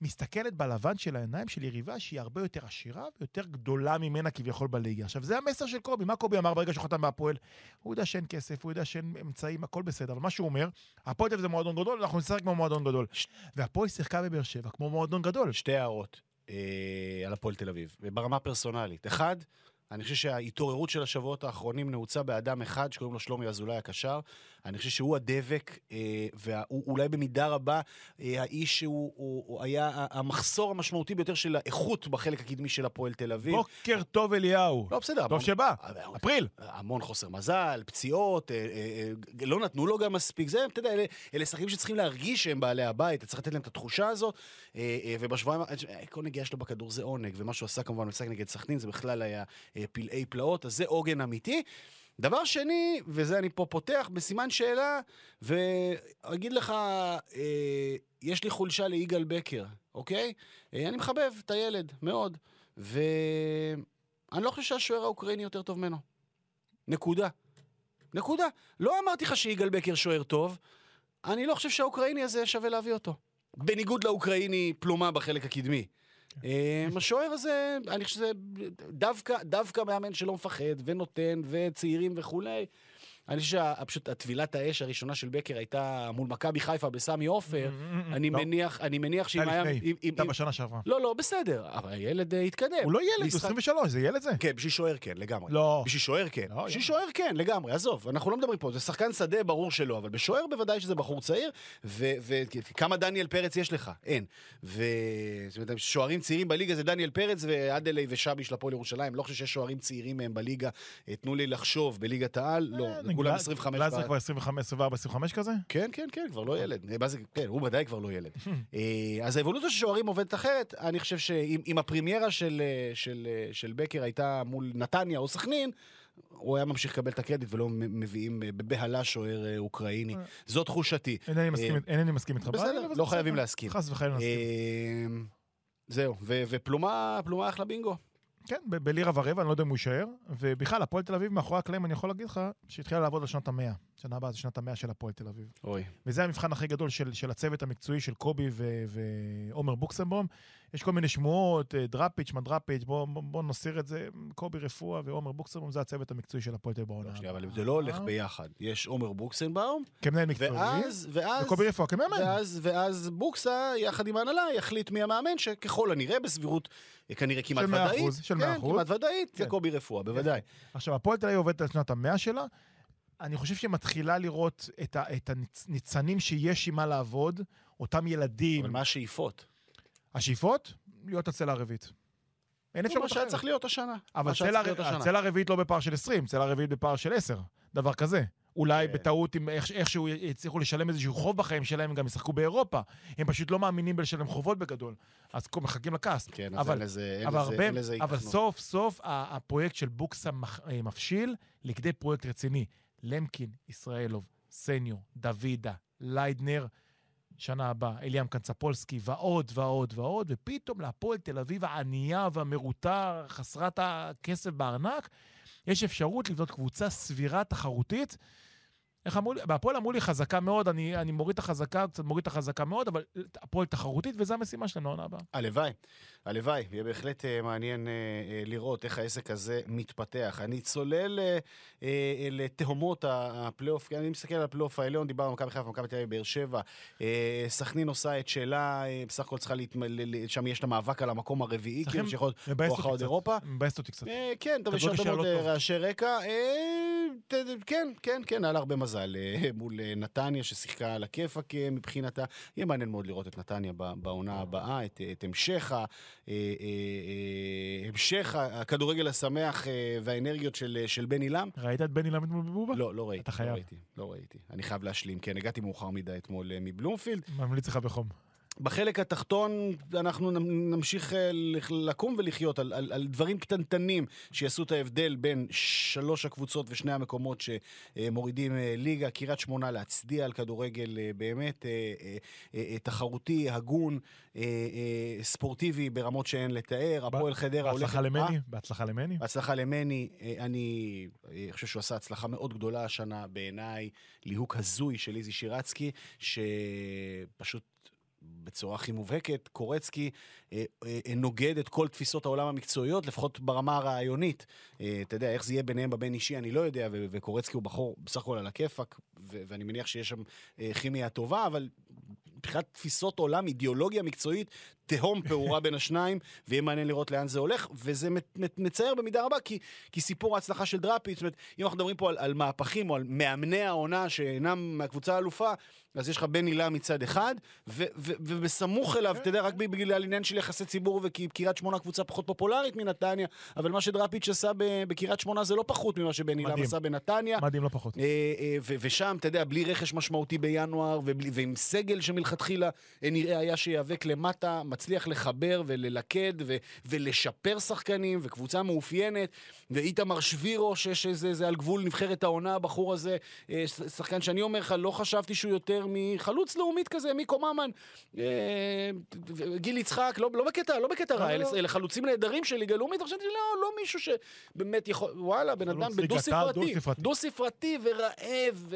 מסתכלת בלבן של העיניים של יריבה שהיא הרבה יותר עשירה ויותר גדולה ממנה כביכול בליגה. עכשיו, זה המסר של קובי. מה קובי אמר ברגע שהוא חתם בהפועל? הוא יודע שאין כסף, הוא יודע שאין אמצעים, הכל בסדר. אבל מה שהוא אומר, הפועל תל אביב זה מועדון גדול, אנחנו נשחק כמו מועדון גדול. והפועל שיחקה בבאר שבע כמו מועדון גדול.
שתי הערות אה, על הפועל תל אביב, ברמה הפרסונלית. אחד, אני חושב שההתעוררות של השבועות האחרונים נעוצה באדם אחד שקוראים לו שלומי אזולאי הקשר. אני חושב שהוא הדבק, אה, ואולי במידה רבה אה, האיש שהוא הוא, הוא היה המחסור המשמעותי ביותר של האיכות בחלק הקדמי של הפועל תל אביב.
בוקר טוב, אליהו.
לא, בסדר.
טוב
המון-
שבא.
אה,
אפריל.
המון חוסר מזל, פציעות, אה, אה, אה, לא נתנו לו גם מספיק. זה, אתה יודע, אלה, אלה שחקנים שצריכים להרגיש שהם בעלי הבית, צריך לתת להם את התחושה הזאת. אה, אה, ובשבועיים, אה, כל נגיעה שלו בכדור זה עונג, ומה שהוא עשה כמובן במשחק נגד סכנין זה בכלל היה אה, פלאי פלאות, אז זה עוגן אמיתי. דבר שני, וזה אני פה פותח בסימן שאלה, ואגיד לך, אה, יש לי חולשה ליגאל בקר, אוקיי? אה, אני מחבב את הילד, מאוד. ואני לא חושב שהשוער האוקראיני יותר טוב ממנו. נקודה. נקודה. לא אמרתי לך שיגאל בקר שוער טוב, אני לא חושב שהאוקראיני הזה שווה להביא אותו. בניגוד לאוקראיני פלומה בחלק הקדמי. אה, השוער הזה, אני חושב שזה דווקא, מאמן שלא מפחד ונותן וצעירים וכולי. אני חושב שפשוט הטבילת האש הראשונה של בקר הייתה מול מכבי חיפה בסמי עופר. אני
לא.
מניח, אני מניח שאם
היה הייתה בשנה שעברה.
לא, לא, בסדר, אבל הילד אה, התקדם.
הוא לא ילד, הוא
משחק-
23, זה ילד זה?
כן, בשביל שוער כן, לגמרי.
לא.
בשביל שוער כן.
לא,
בשביל. שוער כן, לגמרי, עזוב, אנחנו לא מדברים פה, זה שחקן שדה, ברור שלא, אבל בשוער בוודאי שזה בחור צעיר, וכמה דניאל פרץ יש לך? אין. ו... זאת אומרת, שוערים צעירים בליגה זה דניאל פרץ ואדלי ושבי של הפועל ירושלים, לא חושב שיש שוערים צעירים מהם בליגה, אה, תנו לי לחשוב, בליגת העל, לא, זה כולם
גלאזר-
25.
גלאזר
ב-
כבר 25, 24, 25 כזה?
כן, כן, כן, כבר לא ילד. אה, כן, הוא ודאי כבר לא ילד. אה, אז האבולוציה של שוערים עובדת אחרת. אני חושב שאם אם הפרימיירה של, אה, של, של בקר הייתה מול נתניה או סכנין, הוא היה ממשיך לקבל את הקרדיט ולא מביאים בבהלה שוער אוקראיני. זו תחושתי.
אינני מסכים- איתך.
בסדר, לא חייבים. להסכים.
חס וחלילה.
אה, זהו, ופלומה פלומה אחלה בינגו.
כן, בלירה ורבע, אני לא יודע אם הוא יישאר. ובכלל, הפועל תל אביב מאחורי הקלעים, אני יכול להגיד לך, שהתחילה לעבוד על שנת המאה. שנה הבאה זה שנת המאה של הפועל תל אביב.
אוי.
וזה המבחן הכי גדול של, של הצוות המקצועי של קובי ועומר בוקסמבום. יש כל מיני שמועות, אה, דראפיץ', מדראפיץ', בואו בוא, בוא נסיר את זה. קובי רפואה ועומר בוקסמבום, זה הצוות המקצועי של הפועל תל אביב בעונה.
שנייה, אבל. זה לא הולך ביחד. יש עומר בוקסנבאום,
כמנהל מקצועי,
ואז, ואז...
וקובי רפואה כמאמן.
ואז, ואז בוקסה, יחד עם ההנהלה, יחליט מי המאמן, שככל הנראה, בסבירות, אה, כנראה כמעט ודאית.
של
כן,
מאה אחוז.
כמעט ודאית, זה
כן.
קובי רפואה, בוודאי.
עכשיו, הפועל תל אביב עובדת על שנת המאה שלה. אני חושב שהיא מתחילה לראות את, ה, את הניצנים שיש עם מה לעבוד, אותם ילדים.
אבל מה השאיפות?
השאיפות? להיות הצלע הרביעית. אין
זה
אפשרות
מה שהיה
אחרת.
צריך להיות השנה.
אבל
מה שהיה צריך להיות השנה.
הצלע הרביעית לא בפער של 20, צלע הרביעית בפער של 10. דבר כזה. אולי
כן.
בטעות, אם איך, איכשהו יצליחו לשלם איזשהו חוב בחיים שלהם, הם גם ישחקו באירופה. הם פשוט לא מאמינים בלשלם חובות בגדול. אז מחכים לכעס.
כן, אז
אבל-
אין לזה אין
אבל
לזה- אין לזה
אבל. סוף סוף הפרויקט של בוקסה אה, מבשיל לכדי פרויקט רציני. למקין, ישראלוב, סניור, דוידה, ליידנר, שנה הבאה, אליאם קנצפולסקי, ועוד ועוד ועוד, ופתאום להפועל תל אביב הענייה והמרוטה, חסרת הכסף בארנק, יש אפשרות לבנות קבוצה סבירה, תחרותית. איך אמרו לי? בהפועל אמרו לי חזקה מאוד, אני, אני מוריד את החזקה, קצת מוריד את החזקה מאוד, אבל הפועל תחרותית, וזו המשימה שלנו לעונה הבאה.
הלוואי, הלוואי. יהיה בהחלט אה, מעניין אה, אה, לראות איך העסק הזה מתפתח. אני צולל לתהומות הפלייאוף, אני מסתכל על הפלייאוף העליון, דיברנו על מכבי חיפה, מכבי תל אביב, באר שבע. סכנין עושה את שלה, בסך הכל צריכה להתמלא, שם יש את המאבק על המקום הרביעי, כאילו שיכול להיות בואכה
אותי
עוד. אירופה.
מבאס אותי קצת.
כן, טוב, יש הרבה מאוד. רעשי רקע. כן, כן, כן, היה לה הרבה מזל מול נתניה, ששיחקה על הכיפאק מבחינתה. יהיה מעניין מאוד לראות את נתניה בעונה הבאה, את, המשך, המשך ה- הכדורגל השמח אה, והאנרגיות של, של בן עילם.
ראית את בני למד מול בובה?
לא, לא ראיתי.
אתה חייב.
לא ראיתי, לא ראיתי. אני חייב להשלים, כן, הגעתי מאוחר מדי אתמול אה, מבלומפילד.
ממליץ לך בחום.
בחלק התחתון אנחנו נמשיך אה, לקום ולחיות על, על, על דברים קטנטנים שיעשו את ההבדל בין שלוש הקבוצות ושני המקומות שמורידים אה, ליגה. קריית שמונה להצדיע על כדורגל אה, באמת תחרותי, הגון, ספורטיבי ברמות שאין לתאר. הפועל חדרה הולכת...
בהצלחה? למני, בהצלחה למני.
בהצלחה למני, אני חושב שהוא עשה הצלחה מאוד גדולה השנה בעיניי, ליהוק הזוי של איזי שירצקי, שפשוט בצורה הכי מובהקת, קורצקי אה, אה, נוגד את כל תפיסות העולם המקצועיות, לפחות ברמה הרעיונית. אה, אתה יודע, איך זה יהיה ביניהם בבין אישי, אני לא יודע, ו- וקורצקי הוא בחור בסך הכל על הכיפאק, ו- ואני מניח שיש שם אה, כימיה טובה, אבל מבחינת תפיסות עולם, אידיאולוגיה מקצועית, תהום פעורה בין השניים, ויהיה מעניין לראות לאן זה הולך, וזה מצ- מצ- מצער במידה רבה, כי, כי סיפור ההצלחה של דראפיץ', זאת אומרת, אם אנחנו מדברים פה על, על מהפכים או על מאמני העונה שאינם מהקבוצה האלופה, אז יש לך בן הילה מצד אחד, ו- ו- ובסמוך אליו, אתה יודע, רק בגלל עניין של יחסי ציבור, וכי קריית שמונה קבוצה פחות פופולרית מנתניה, אבל מה שדראפיץ' עשה בקריית שמונה זה לא פחות ממה שבן הילה. עשה בנתניה.
מדהים לא פחות.
אה, אה, ושם, אתה יודע, בלי רכש משמעותי בינואר, ועם סגל שמלכתחילה אה, נראה היה שייאבק למטה, מצליח לחבר וללכד ולשפר שחקנים, וקבוצה מאופיינת, ואיתמר שבירו, שיש איזה זה על גבול נבחרת העונה, הבחור הזה, שחקן שאני אומר לך, לא חשבתי שהוא יותר מחלוץ לאומית כזה, מיקו ממן, אה, גיל יצחק, לא, לא בקטע, לא בקטע רע,
לא,
אלה,
לא.
אלה חלוצים נהדרים של ליגה לאומית, חשבתי, לא, לא מישהו שבאמת יכול, וואלה, בן אדם בדו-ספרתי.
דו-ספרתי.
ורעב,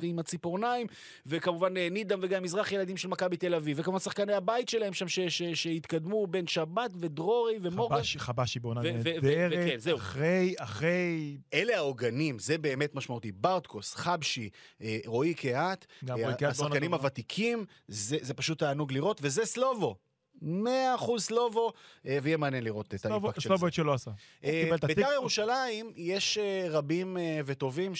ועם הציפורניים, וכמובן אה, נידם וגם מזרחי, ילדים של מכבי תל אביב, וכמובן שחקני הבית שלהם שם שהתקדמו, בן שבת ודרורי ומורגן.
חבשי- בעונה נהדרת,
זהו.
אחרי, אחרי...
אלה העוגנים, זה באמת משמעותי. ברטקוס, חבשי, אה, רועי קהת,
גם רועי
השחקנים. הוותיקים, זה זה פשוט תענוג לראות, וזה סלובו. מאה אחוז סלובו, אה, ויהיה מעניין לראות את האימפקט של זה.
סלובו את שלא עשה.
אה. בית"ר ירושלים, יש אה, רבים וטובים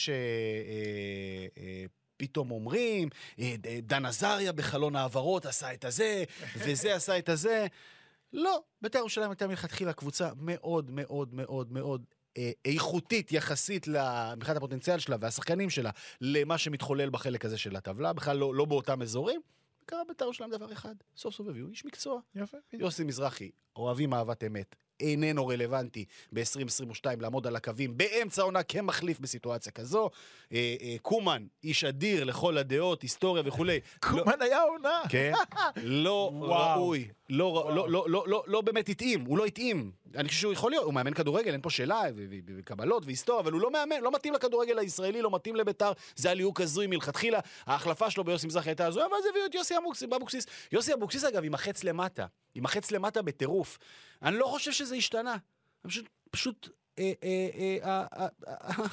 שפתאום אומרים, אה, ד- דן עזריה בחלון העברות עשה את הזה, וזה עשה את הזה. לא, בית"ר ירושלים הייתה מלכתחילה קבוצה מאוד מאוד מאוד מאוד איכותית יחסית מבחינת הפוטנציאל שלה והשחקנים שלה למה שמתחולל בחלק הזה של הטבלה, בכלל לא, לא באותם אזורים. קרה בית"ר ירושלים דבר אחד, סוף סוף הביאו איש מקצוע.
יפה.
יוסי מזרחי, אוהבים אהבת אמת, איננו רלוונטי ב-2022 לעמוד על הקווים באמצע העונה כמחליף בסיטואציה כזו. אה, אה, קומן, איש אדיר לכל הדעות, היסטוריה וכולי. לא-
קומן היה עונה.
כן, לא
וואו.
ראוי, לא, לא, לא, לא, לא, לא באמת התאים, הוא לא התאים. אני חושב שהוא יכול להיות, הוא מאמן כדורגל, אין פה שאלה, וקבלות והיסטוריה, אבל הוא לא מאמן, לא מתאים לכדורגל הישראלי, לא מתאים לביתר, זה היה ליהוק הזוי מלכתחילה. ההחלפה שלו ביוסי מזרחי הייתה הזויה, ואז הביאו את יוסי אבוקסיס-. יוסי אבוקסיס, אגב, עם החץ למטה, עם החץ למטה בטירוף. אני לא חושב שזה השתנה. פשוט, פשוט, אה, אה, אה,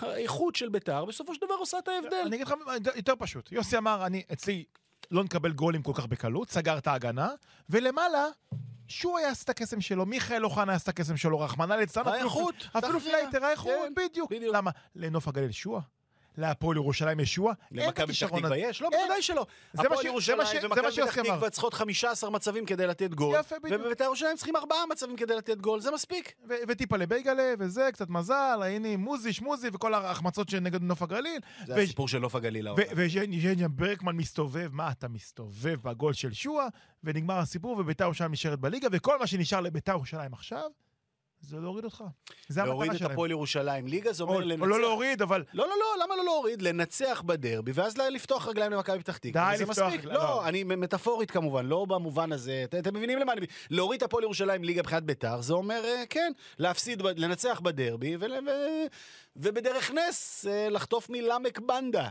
האיכות של ביתר בסופו של דבר עושה את ההבדל.
אני אגיד לך יותר פשוט. יוסי אמר, אני, אצלי לא נקבל גולים כל כך בקלות, סגר את ההגנה, ולמעלה, שועה יעשה את הקסם שלו, מיכאל אוחנה יעשה את הקסם שלו, רחמנא ליצלן, אפילו-. פלייטר, האיכות,
כן.
בדיוק. למה? לנוף הגליל שועה? להפועל ירושלים יש שועה? אין את
למכבי פתח
הכישרון
תקווה
הזה.
יש? לא. בוודאי שלא.
זה מה
הפועל ירושלים ומכבי פתח. תקווה צריכות 15 מצבים כדי לתת גול.
יפה, בדיוק.
ובבית"ר ירושלים צריכים 4 מצבים כדי לתת גול, זה מספיק.
וטיפה לבייגלה, וזה, קצת מזל, הנה מוזי, שמוזי, וכל ההחמצות שנגד נוף הגליל.
זה הסיפור של נוף הגליל. העונה.
וז'ניה ברקמן מסתובב, מה אתה מסתובב בגול של שועה, ונגמר הסיפור, וביתר ירושלים נשארת בליגה, וכל מה שנשאר לביתר ירושלים עכשיו, זה להוריד אותך. זה
להוריד
המטרה
את
שלהם.
הפועל ירושלים ליגה, זה
או
אומר לנצח.
או לא להוריד, אבל
לא, לא, לא, למה לא להוריד? לנצח בדרבי, ואז לפתוח רגליים למכבי פתח תקווה.
די
זה
לפתוח
מספיק. לא,
לא.
אני מטאפורית כמובן, לא במובן הזה. את- אתם מבינים למה אני... להוריד את הפועל ירושלים ליגה מבחינת ביתר, זה אומר, אה, כן, להפסיד, לנצח בדרבי, ול- ו- ובדרך נס אה, לחטוף מלמק בנדה.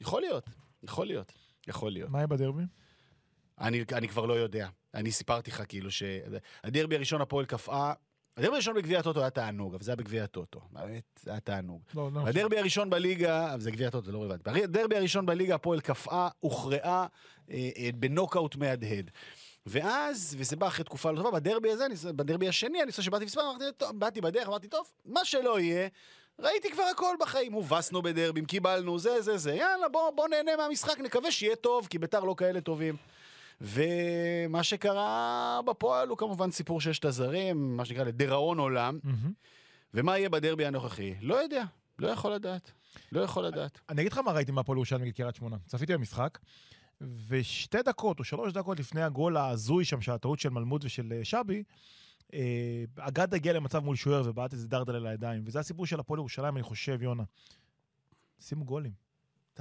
יכול להיות, יכול להיות, יכול להיות.
מה יהיה בדרבי?
אני, אני כבר לא יודע. אני סיפרתי לך כאילו שהדרבי הראשון הפועל קפאה, הדרבי הראשון בגביע הטוטו היה תענוג, אבל זה היה בגביע הטוטו. באמת, זה היה תענוג.
לא, לא.
הדרבי הראשון בליגה, אבל זה גביע הטוטו, זה לא רלוונטי. הדרבי הראשון בליגה, הפועל קפאה, הוכרעה אה, אה, בנוקאוט מהדהד. ואז, וזה בא אחרי תקופה לא טובה, בדרבי הזה, בדרבי השני, אני חושב שבאתי טוב, באתי בדרך, אמרתי, טוב, מה שלא יהיה, ראיתי כבר הכל בחיים, הובסנו בדרבים, קיבלנו, זה, זה, זה, יאללה, בוא, בוא נהנה מהמשחק, נקווה שיהיה טוב, כי ביתר לא כאלה טובים. ומה שקרה בפועל הוא כמובן סיפור ששת הזרים, מה שנקרא לדיראון עולם.
מהמם.
ומה יהיה בדרבי הנוכחי? לא יודע, לא יכול לדעת. לא יכול לדעת.
אני אגיד לך מה ראיתי מהפועל ירושלים נגד קריית שמונה. צפיתי במשחק, ושתי דקות או שלוש דקות לפני הגול ההזוי שם, של הטעות של מלמוד ושל אה, שבי, אה, אגד הגיע למצב מול שוער ובעט איזה דרדל על הידיים. וזה הסיפור של הפועל ירושלים, אני חושב, יונה. שימו גולים.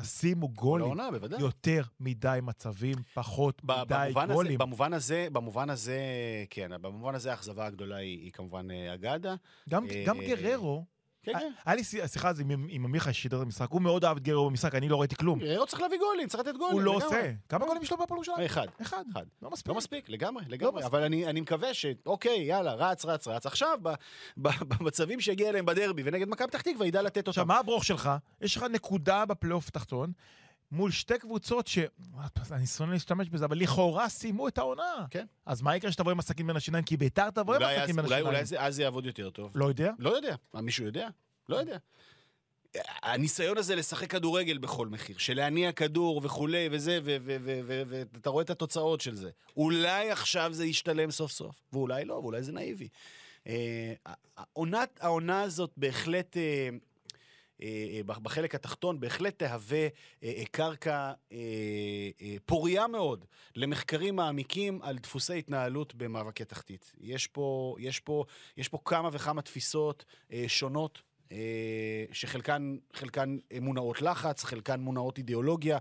תשימו גולים.
לעונה, בוודאי.
יותר מדי מצבים, פחות
ב-
מדי
במובן הזה,
גולים.
במובן הזה, במובן הזה, כן, במובן הזה האכזבה הגדולה היא, היא כמובן אה, אגדה.
גם,
אה,
גם גררו,
כן, כן.
היה לי שי- שיחה זה עם, עמיחי ששידר את המשחק, הוא מאוד אהב את גררו במשחק, אני לא ראיתי כלום.
גררו צריך להביא גולים, צריך לתת גולים.
הוא לא
לגמרי.
עושה. כמה גולים יש לו בהפועל ירושלים?
אחד.
אחד.
אחד.
לא מספיק.
לא מספיק, לגמרי, לגמרי.
מספיק.
אבל אני, מקווה ש... אוקיי, יאללה, רץ, רץ, רץ. עכשיו, במצבים שהגיע אליהם בדרבי ונגד מכבי פתח תקווה, ידע לתת אותם.
עכשיו, מה הברוך שלך? יש לך נקודה בפלייאוף התחתון, מול שתי קבוצות ש... אני שונא להשתמש בזה, אבל לכאורה סיימו את העונה.
כן.
אז מה יקרה שתבוא עם הסכין בין השיניים? כי ביתר תבוא עם הסכין בין השיניים.
אולי זה- אז זה יעבוד יותר טוב.
לא יודע.
לא יודע. מה, מישהו יודע? לא יודע. הניסיון הזה לשחק כדורגל בכל מחיר, של להניע כדור וכולי וזה, ואתה רואה את התוצאות של זה. אולי עכשיו זה ישתלם סוף סוף, ואולי לא, ואולי זה נאיבי. אה, העונה הזאת בהחלט, אה, בחלק התחתון, בהחלט תהווה אה, אה, קרקע אה, אה, פוריה מאוד למחקרים מעמיקים על דפוסי התנהלות במאבקי תחתית. יש פה, יש פה, יש פה כמה וכמה תפיסות אה, שונות. אה, שחלקן חלקן אה, מונעות לחץ, חלקן מונעות אידיאולוגיה,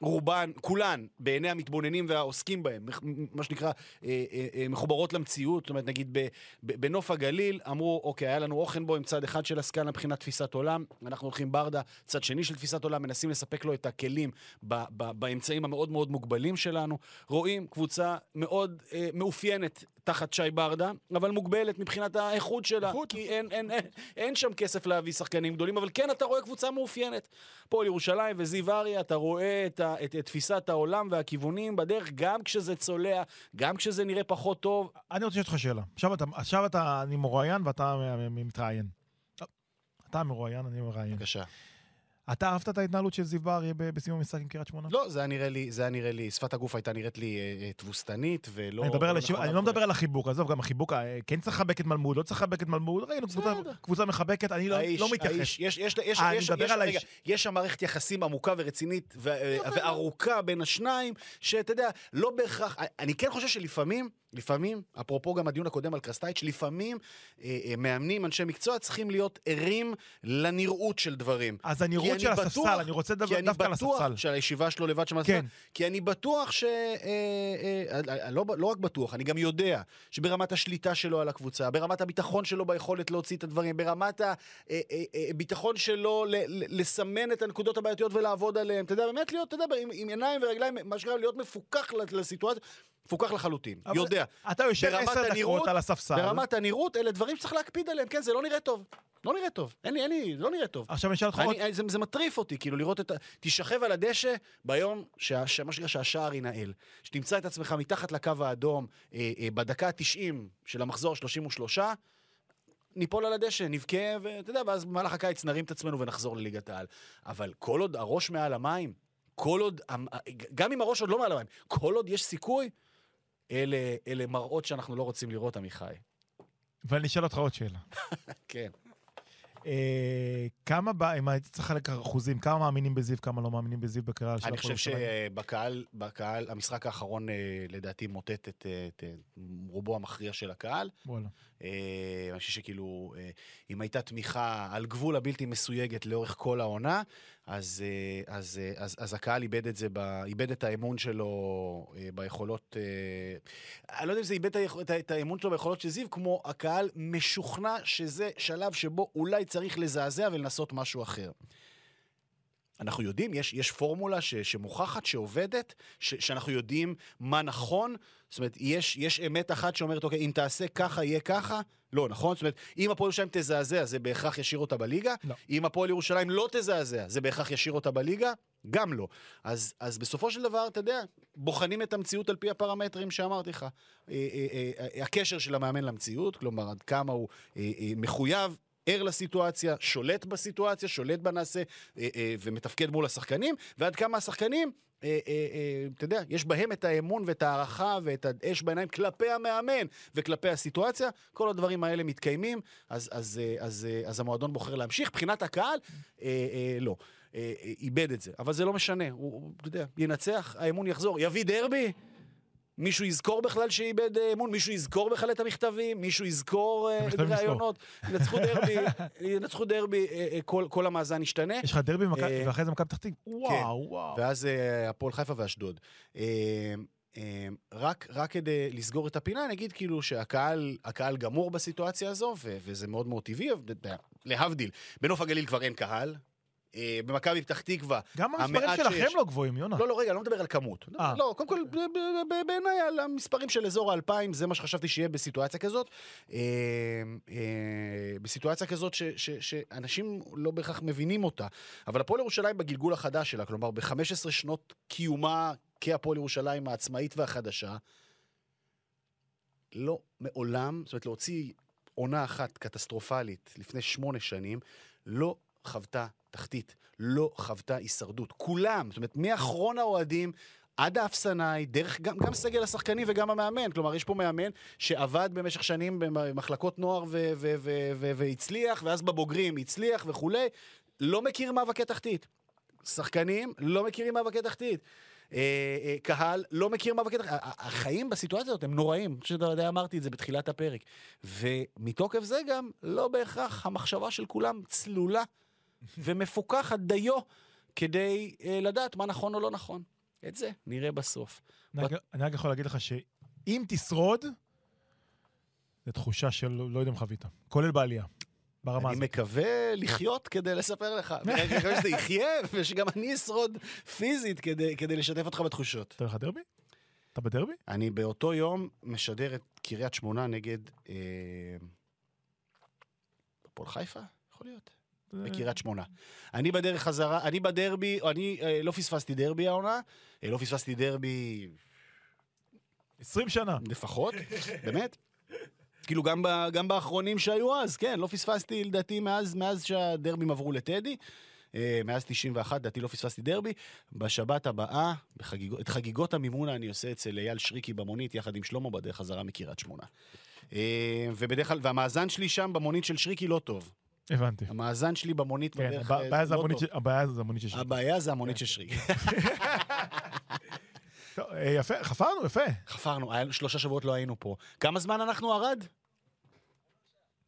רובן, כולן, בעיני המתבוננים והעוסקים בהם, מה שנקרא, אה, אה, אה, מחוברות למציאות. זאת אומרת, נגיד ב- ב- בנוף הגליל, אמרו, אוקיי, היה לנו אוכנבוים, צד אחד של הסקאלה מבחינת תפיסת עולם, אנחנו הולכים ברדה, צד שני של תפיסת עולם, מנסים לספק לו את הכלים ב- ב- באמצעים המאוד מאוד מוגבלים שלנו. רואים קבוצה מאוד אה, מאופיינת תחת שי ברדה, אבל מוגבלת מבחינת האיכות שלה.
איכות.
כי אין, אין, אין, אין שם כסף להביא שחקנים גדולים, אבל כן, אתה רואה קבוצה מאופיינת. פועל ירושלים וזיו אריה, אתה רואה את, ה, את, את תפיסת העולם והכיוונים בדרך, גם כשזה צולע, גם כשזה נראה פחות טוב.
אני רוצה לשאול אותך שאלה. עכשיו אתה, עכשיו אתה, אני מרואיין ואתה מ- מ- מתראיין. אתה מרואיין, אני מראיין.
בבקשה.
אתה אהבת את ההתנהלות של זיו אריה ב- בסיום המשחק עם קריית שמונה?
לא, זה היה נראה לי, זה היה נראה לי, שפת הגוף הייתה נראית לי אה, אה, תבוסתנית, ולא...
אני
לא
השיווק-
נכונה
אני לא. מדבר על החיבוק, עזוב, גם החיבוק, אה, כן צריך לחבק את מלמוד, לא צריך לחבק את מלמוד, ראינו קבוצה-. קבוצה מחבקת, אני לא
האיש-
לא מתייחס.
האיש, יש, יש, יש,
אה, אני
יש,
מדבר
יש,
על
רגע,
האיש.
יש שם מערכת יחסים עמוקה ורצינית ו- וארוכה בין השניים, שאתה יודע, לא בהכרח, אני כן חושב שלפעמים, לפעמים, אפרופו גם הדיון הקודם על קרסטייץ', לפעמים אה, אה, מאמנים, אנשי מקצוע, צריכים להיות ערים לנראות של דברים.
אז
כי
הנראות
אני
של
בטוח-
הספסל, אני רוצה
כי
לדבר
אני
דווקא על
בטוח
הספסל.
שהישיבה שלו לבד שם,
כן.
כי אני בטוח ש... אה, אה, אה, לא, לא רק בטוח, אני גם יודע שברמת השליטה שלו על הקבוצה, ברמת הביטחון שלו ביכולת להוציא את הדברים, ברמת הביטחון שלו ל- ל- לסמן את הנקודות הבעייתיות ולעבוד עליהן. אתה יודע, באמת להיות, אתה יודע, עם, עם עיניים ורגליים, מה שנקרא, להיות מפוקח לסיטואציה, מפוקח לחלוטין. יודע.
אתה יושב עשר דקות על הספסל.
ברמת הנראות, אלה דברים שצריך להקפיד עליהם. כן, זה לא נראה טוב. לא נראה טוב. אין לי, אין לי, לא נראה טוב.
עכשיו אני אשאל אותך עוד...
זה, זה מטריף אותי, כאילו לראות את ה... תשכב על הדשא ביום שה, מה שנקרא שהשער ינהל. שתמצא את עצמך מתחת לקו האדום אה, אה, בדקה ה-90 של המחזור 33, ניפול על הדשא, נבכה, ואתה יודע, ואז במהלך הקיץ נרים את עצמנו ונחזור לליגת העל. אבל כל עוד הראש מעל המים, כל עוד, גם אם הראש עוד לא מעל המים, כל עוד יש סיכוי, אלה, אלה מראות שאנחנו לא רוצים לראות, עמיחי.
ואני אשאל אותך עוד שאלה.
כן.
אה, כמה, ב- אם הייתי צריך לחלק אחוזים, כמה מאמינים בזיו, כמה לא מאמינים בזיו בקריאה של
אני חושב? שבקהל, בקהל, המשחק האחרון אה, לדעתי מוטט את, את אה, רובו המכריע של הקהל.
וואלה.
אה, אני חושב שכאילו, אה, אם הייתה תמיכה על גבול הבלתי מסויגת לאורך כל העונה, אז, אה, אז, אה, אז, אז הקהל איבד את זה, ב, איבד את האמון שלו ביכולות, אני לא יודע אם זה איבד את את האמון שלו ביכולות של זיו, כמו הקהל משוכנע שזה שלב שבו אולי צריך לזעזע ולנסות משהו אחר. אנחנו יודעים, יש, יש פורמולה ש, שמוכחת, שעובדת, ש, שאנחנו יודעים מה נכון. זאת אומרת, יש, יש אמת אחת שאומרת, אוקיי, אם תעשה ככה, יהיה ככה? לא, נכון? זאת אומרת, אם הפועל ירושלים תזעזע, זה בהכרח ישאיר אותה בליגה.
לא.
אם הפועל ירושלים לא תזעזע, זה בהכרח ישאיר אותה בליגה? גם לא. אז, אז בסופו של דבר, אתה יודע, בוחנים את המציאות על פי הפרמטרים שאמרתי לך. אה, אה, אה, אה, הקשר של המאמן למציאות, כלומר, עד כמה הוא אה, אה, מחויב, ער לסיטואציה, שולט בסיטואציה, שולט בנעשה אה, אה, ומתפקד מול השחקנים, ועד כמה השחקנים, אה, אתה יודע, יש בהם את האמון ואת ההערכה ואת האש בעיניים כלפי המאמן וכלפי הסיטואציה. כל הדברים האלה מתקיימים, אז, אז, אז, אז המועדון בוחר להמשיך. מבחינת הקהל, לא. איבד את זה, אבל זה לא משנה, הוא, אתה יודע, ינצח, האמון יחזור, יביא דרבי, מישהו יזכור בכלל שאיבד אה, אמון? מישהו יזכור בכלל את המכתבים? מישהו יזכור אה,
המכתבים יזכור.
ראיונות? ינצחו דרבי, ינצחו דרבי, אה, אה, כל, כל המאזן ישתנה.
יש לך דרבי
אה,
ואחרי זה מכבי פתח תקווה. וואו, וואו.
ואז אה, הפועל חיפה ואשדוד. אה, אה, רק, רק כדי לסגור את הפינה, אני אגיד כאילו שהקהל הקהל גמור בסיטואציה הזו, ו- וזה מאוד מאוד טבעי, להבדיל. בנוף הגליל כבר אין קהל. אה, במכבי פתח תקווה,
גם המספרים שלכם לא גבוהים, יונה.
לא, לא, רגע, לא מדבר על כמות.
אה.
לא, קודם כל, בעיניי על המספרים של אזור האלפיים, זה מה שחשבתי שיהיה בסיטואציה כזאת. אה, בסיטואציה כזאת שאנשים לא בהכרח מבינים אותה. אבל הפועל ירושלים בגלגול החדש שלה, כלומר, ב-15 שנות קיומה כהפועל ירושלים העצמאית והחדשה, לא מעולם, זאת אומרת, להוציא עונה אחת קטסטרופלית לפני שמונה שנים, לא חוותה תחתית, לא חוותה הישרדות. כולם, זאת אומרת, מאחרון האוהדים עד האפסנאי, דרך גם, גם סגל השחקנים וגם המאמן. כלומר, יש פה מאמן שעבד במשך שנים במחלקות נוער והצליח, ואז בבוגרים הצליח וכולי, לא מכיר מאבקי תחתית. שחקנים לא מכירים מאבקי תחתית. אה, אה, קהל לא מכיר מאבקי תחתית. החיים בסיטואציה הזאת הם נוראים. שאתה אמרתי את זה בתחילת הפרק. ומתוקף זה גם, לא בהכרח המחשבה של כולם צלולה ומפוקחת דיו כדי אה, לדעת מה נכון או לא נכון. את זה נראה בסוף.
אני רק- אני רק יכול להגיד לך שאם תשרוד, זו תחושה של לא יודע אם חווית. כולל בעלייה. ברמה
אני
הזאת.
מקווה לחיות כדי לספר לך. אני מקווה שזה יחיה, ושגם אני אשרוד פיזית כדי, כדי לשתף אותך בתחושות.
אתה הולך לדרבי? אתה בדרבי?
אני באותו יום משדר את קריית שמונה נגד... אה, הפועל חיפה? יכול להיות. בקריית שמונה. אני בדרך חזרה, אני בדרבי, אני אה, לא פספסתי דרבי העונה, אה, לא פספסתי דרבי
20 שנה.
לפחות, באמת. כאילו גם, ב, גם באחרונים שהיו אז, כן, לא פספסתי לדעתי מאז, מאז שהדרבים עברו לטדי. אה, מאז 91, לדעתי לא פספסתי דרבי. בשבת הבאה, בחגיג... את חגיגות המימונה אני עושה אצל אייל שריקי במונית, יחד עם שלמה בדרך חזרה מקריית שמונה. אה, ובדרך כלל, והמאזן שלי שם במונית של שריקי לא טוב.
הבנתי.
המאזן שלי במונית
כן,
בדרך
הבע- הבעיה זה
לא
המונית
טוב.
של- הבעיה זה המונית של שלי.
הבעיה זה המונית של.
טוב, אה, יפה, חפרנו, יפה.
חפרנו, שלושה שבועות לא היינו פה. כמה זמן אנחנו ערד?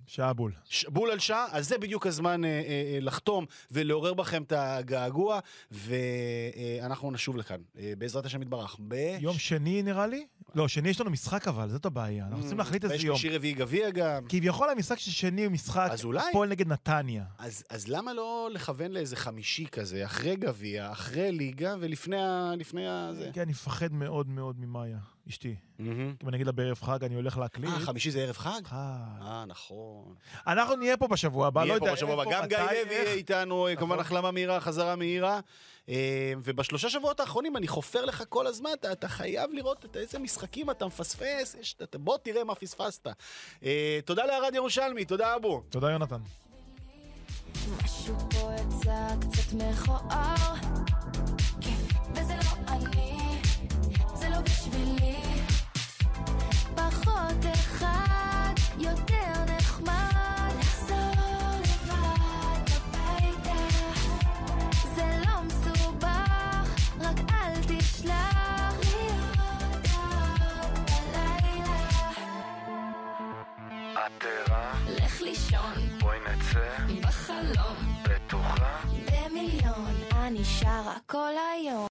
שעה בול.
ש- בול על שעה, אז זה בדיוק הזמן אה, אה, אה, לחתום ולעורר בכם את הגעגוע, ואנחנו נשוב לכאן, אה, בעזרת השם יתברך. ב...
יום שני נראה לי? לא, שני יש לנו משחק אבל, זאת הבעיה. אנחנו צריכים להחליט איזה יום.
בשלישי רביעי גביע גם.
כביכול המשחק של שני הוא משחק
אז אולי-
הפועל נגד נתניה.
אז, אז למה לא לכוון לאיזה חמישי כזה, אחרי גביע, אחרי ליגה ולפני ה... לפני ה... זה?
כן, אני מפחד מאוד מאוד ממאיה, אשתי. אם אני אגיד לה בערב חג, אני הולך להקליט.
אה, חמישי זה ערב חג?
חג.
אה, נכון.
אנחנו נהיה פה בשבוע הבא, לא
נהיה
יודע
פה בשבוע הבא.
איפה,
גם גיא
מתי,
לוי
איך.
יהיה איתנו, אה, כמובן
נכון.
החלמה מהירה, חזרה מהירה. אה, ובשלושה שבועות האחרונים אני חופר לך כל הזמן, אתה, אתה חייב לראות את איזה משחקים אתה מפספס, יש, אתה, בוא תראה מה פספסת. אה, תודה לערד ירושלמי, תודה אבו.
תודה, יונתן.
משהו פה יצא קצת מכוער כן, וזה לא אני, לא בשבילי פחות אחד, יותר נחמד לחזור לבד הביתה זה לא מסובך, רק אל תשלח לי הודעות בלילה
את ערה,
לך לישון
בואי נצא,
בחלום.
בטוחה.
במיליון, אני שרה כל היום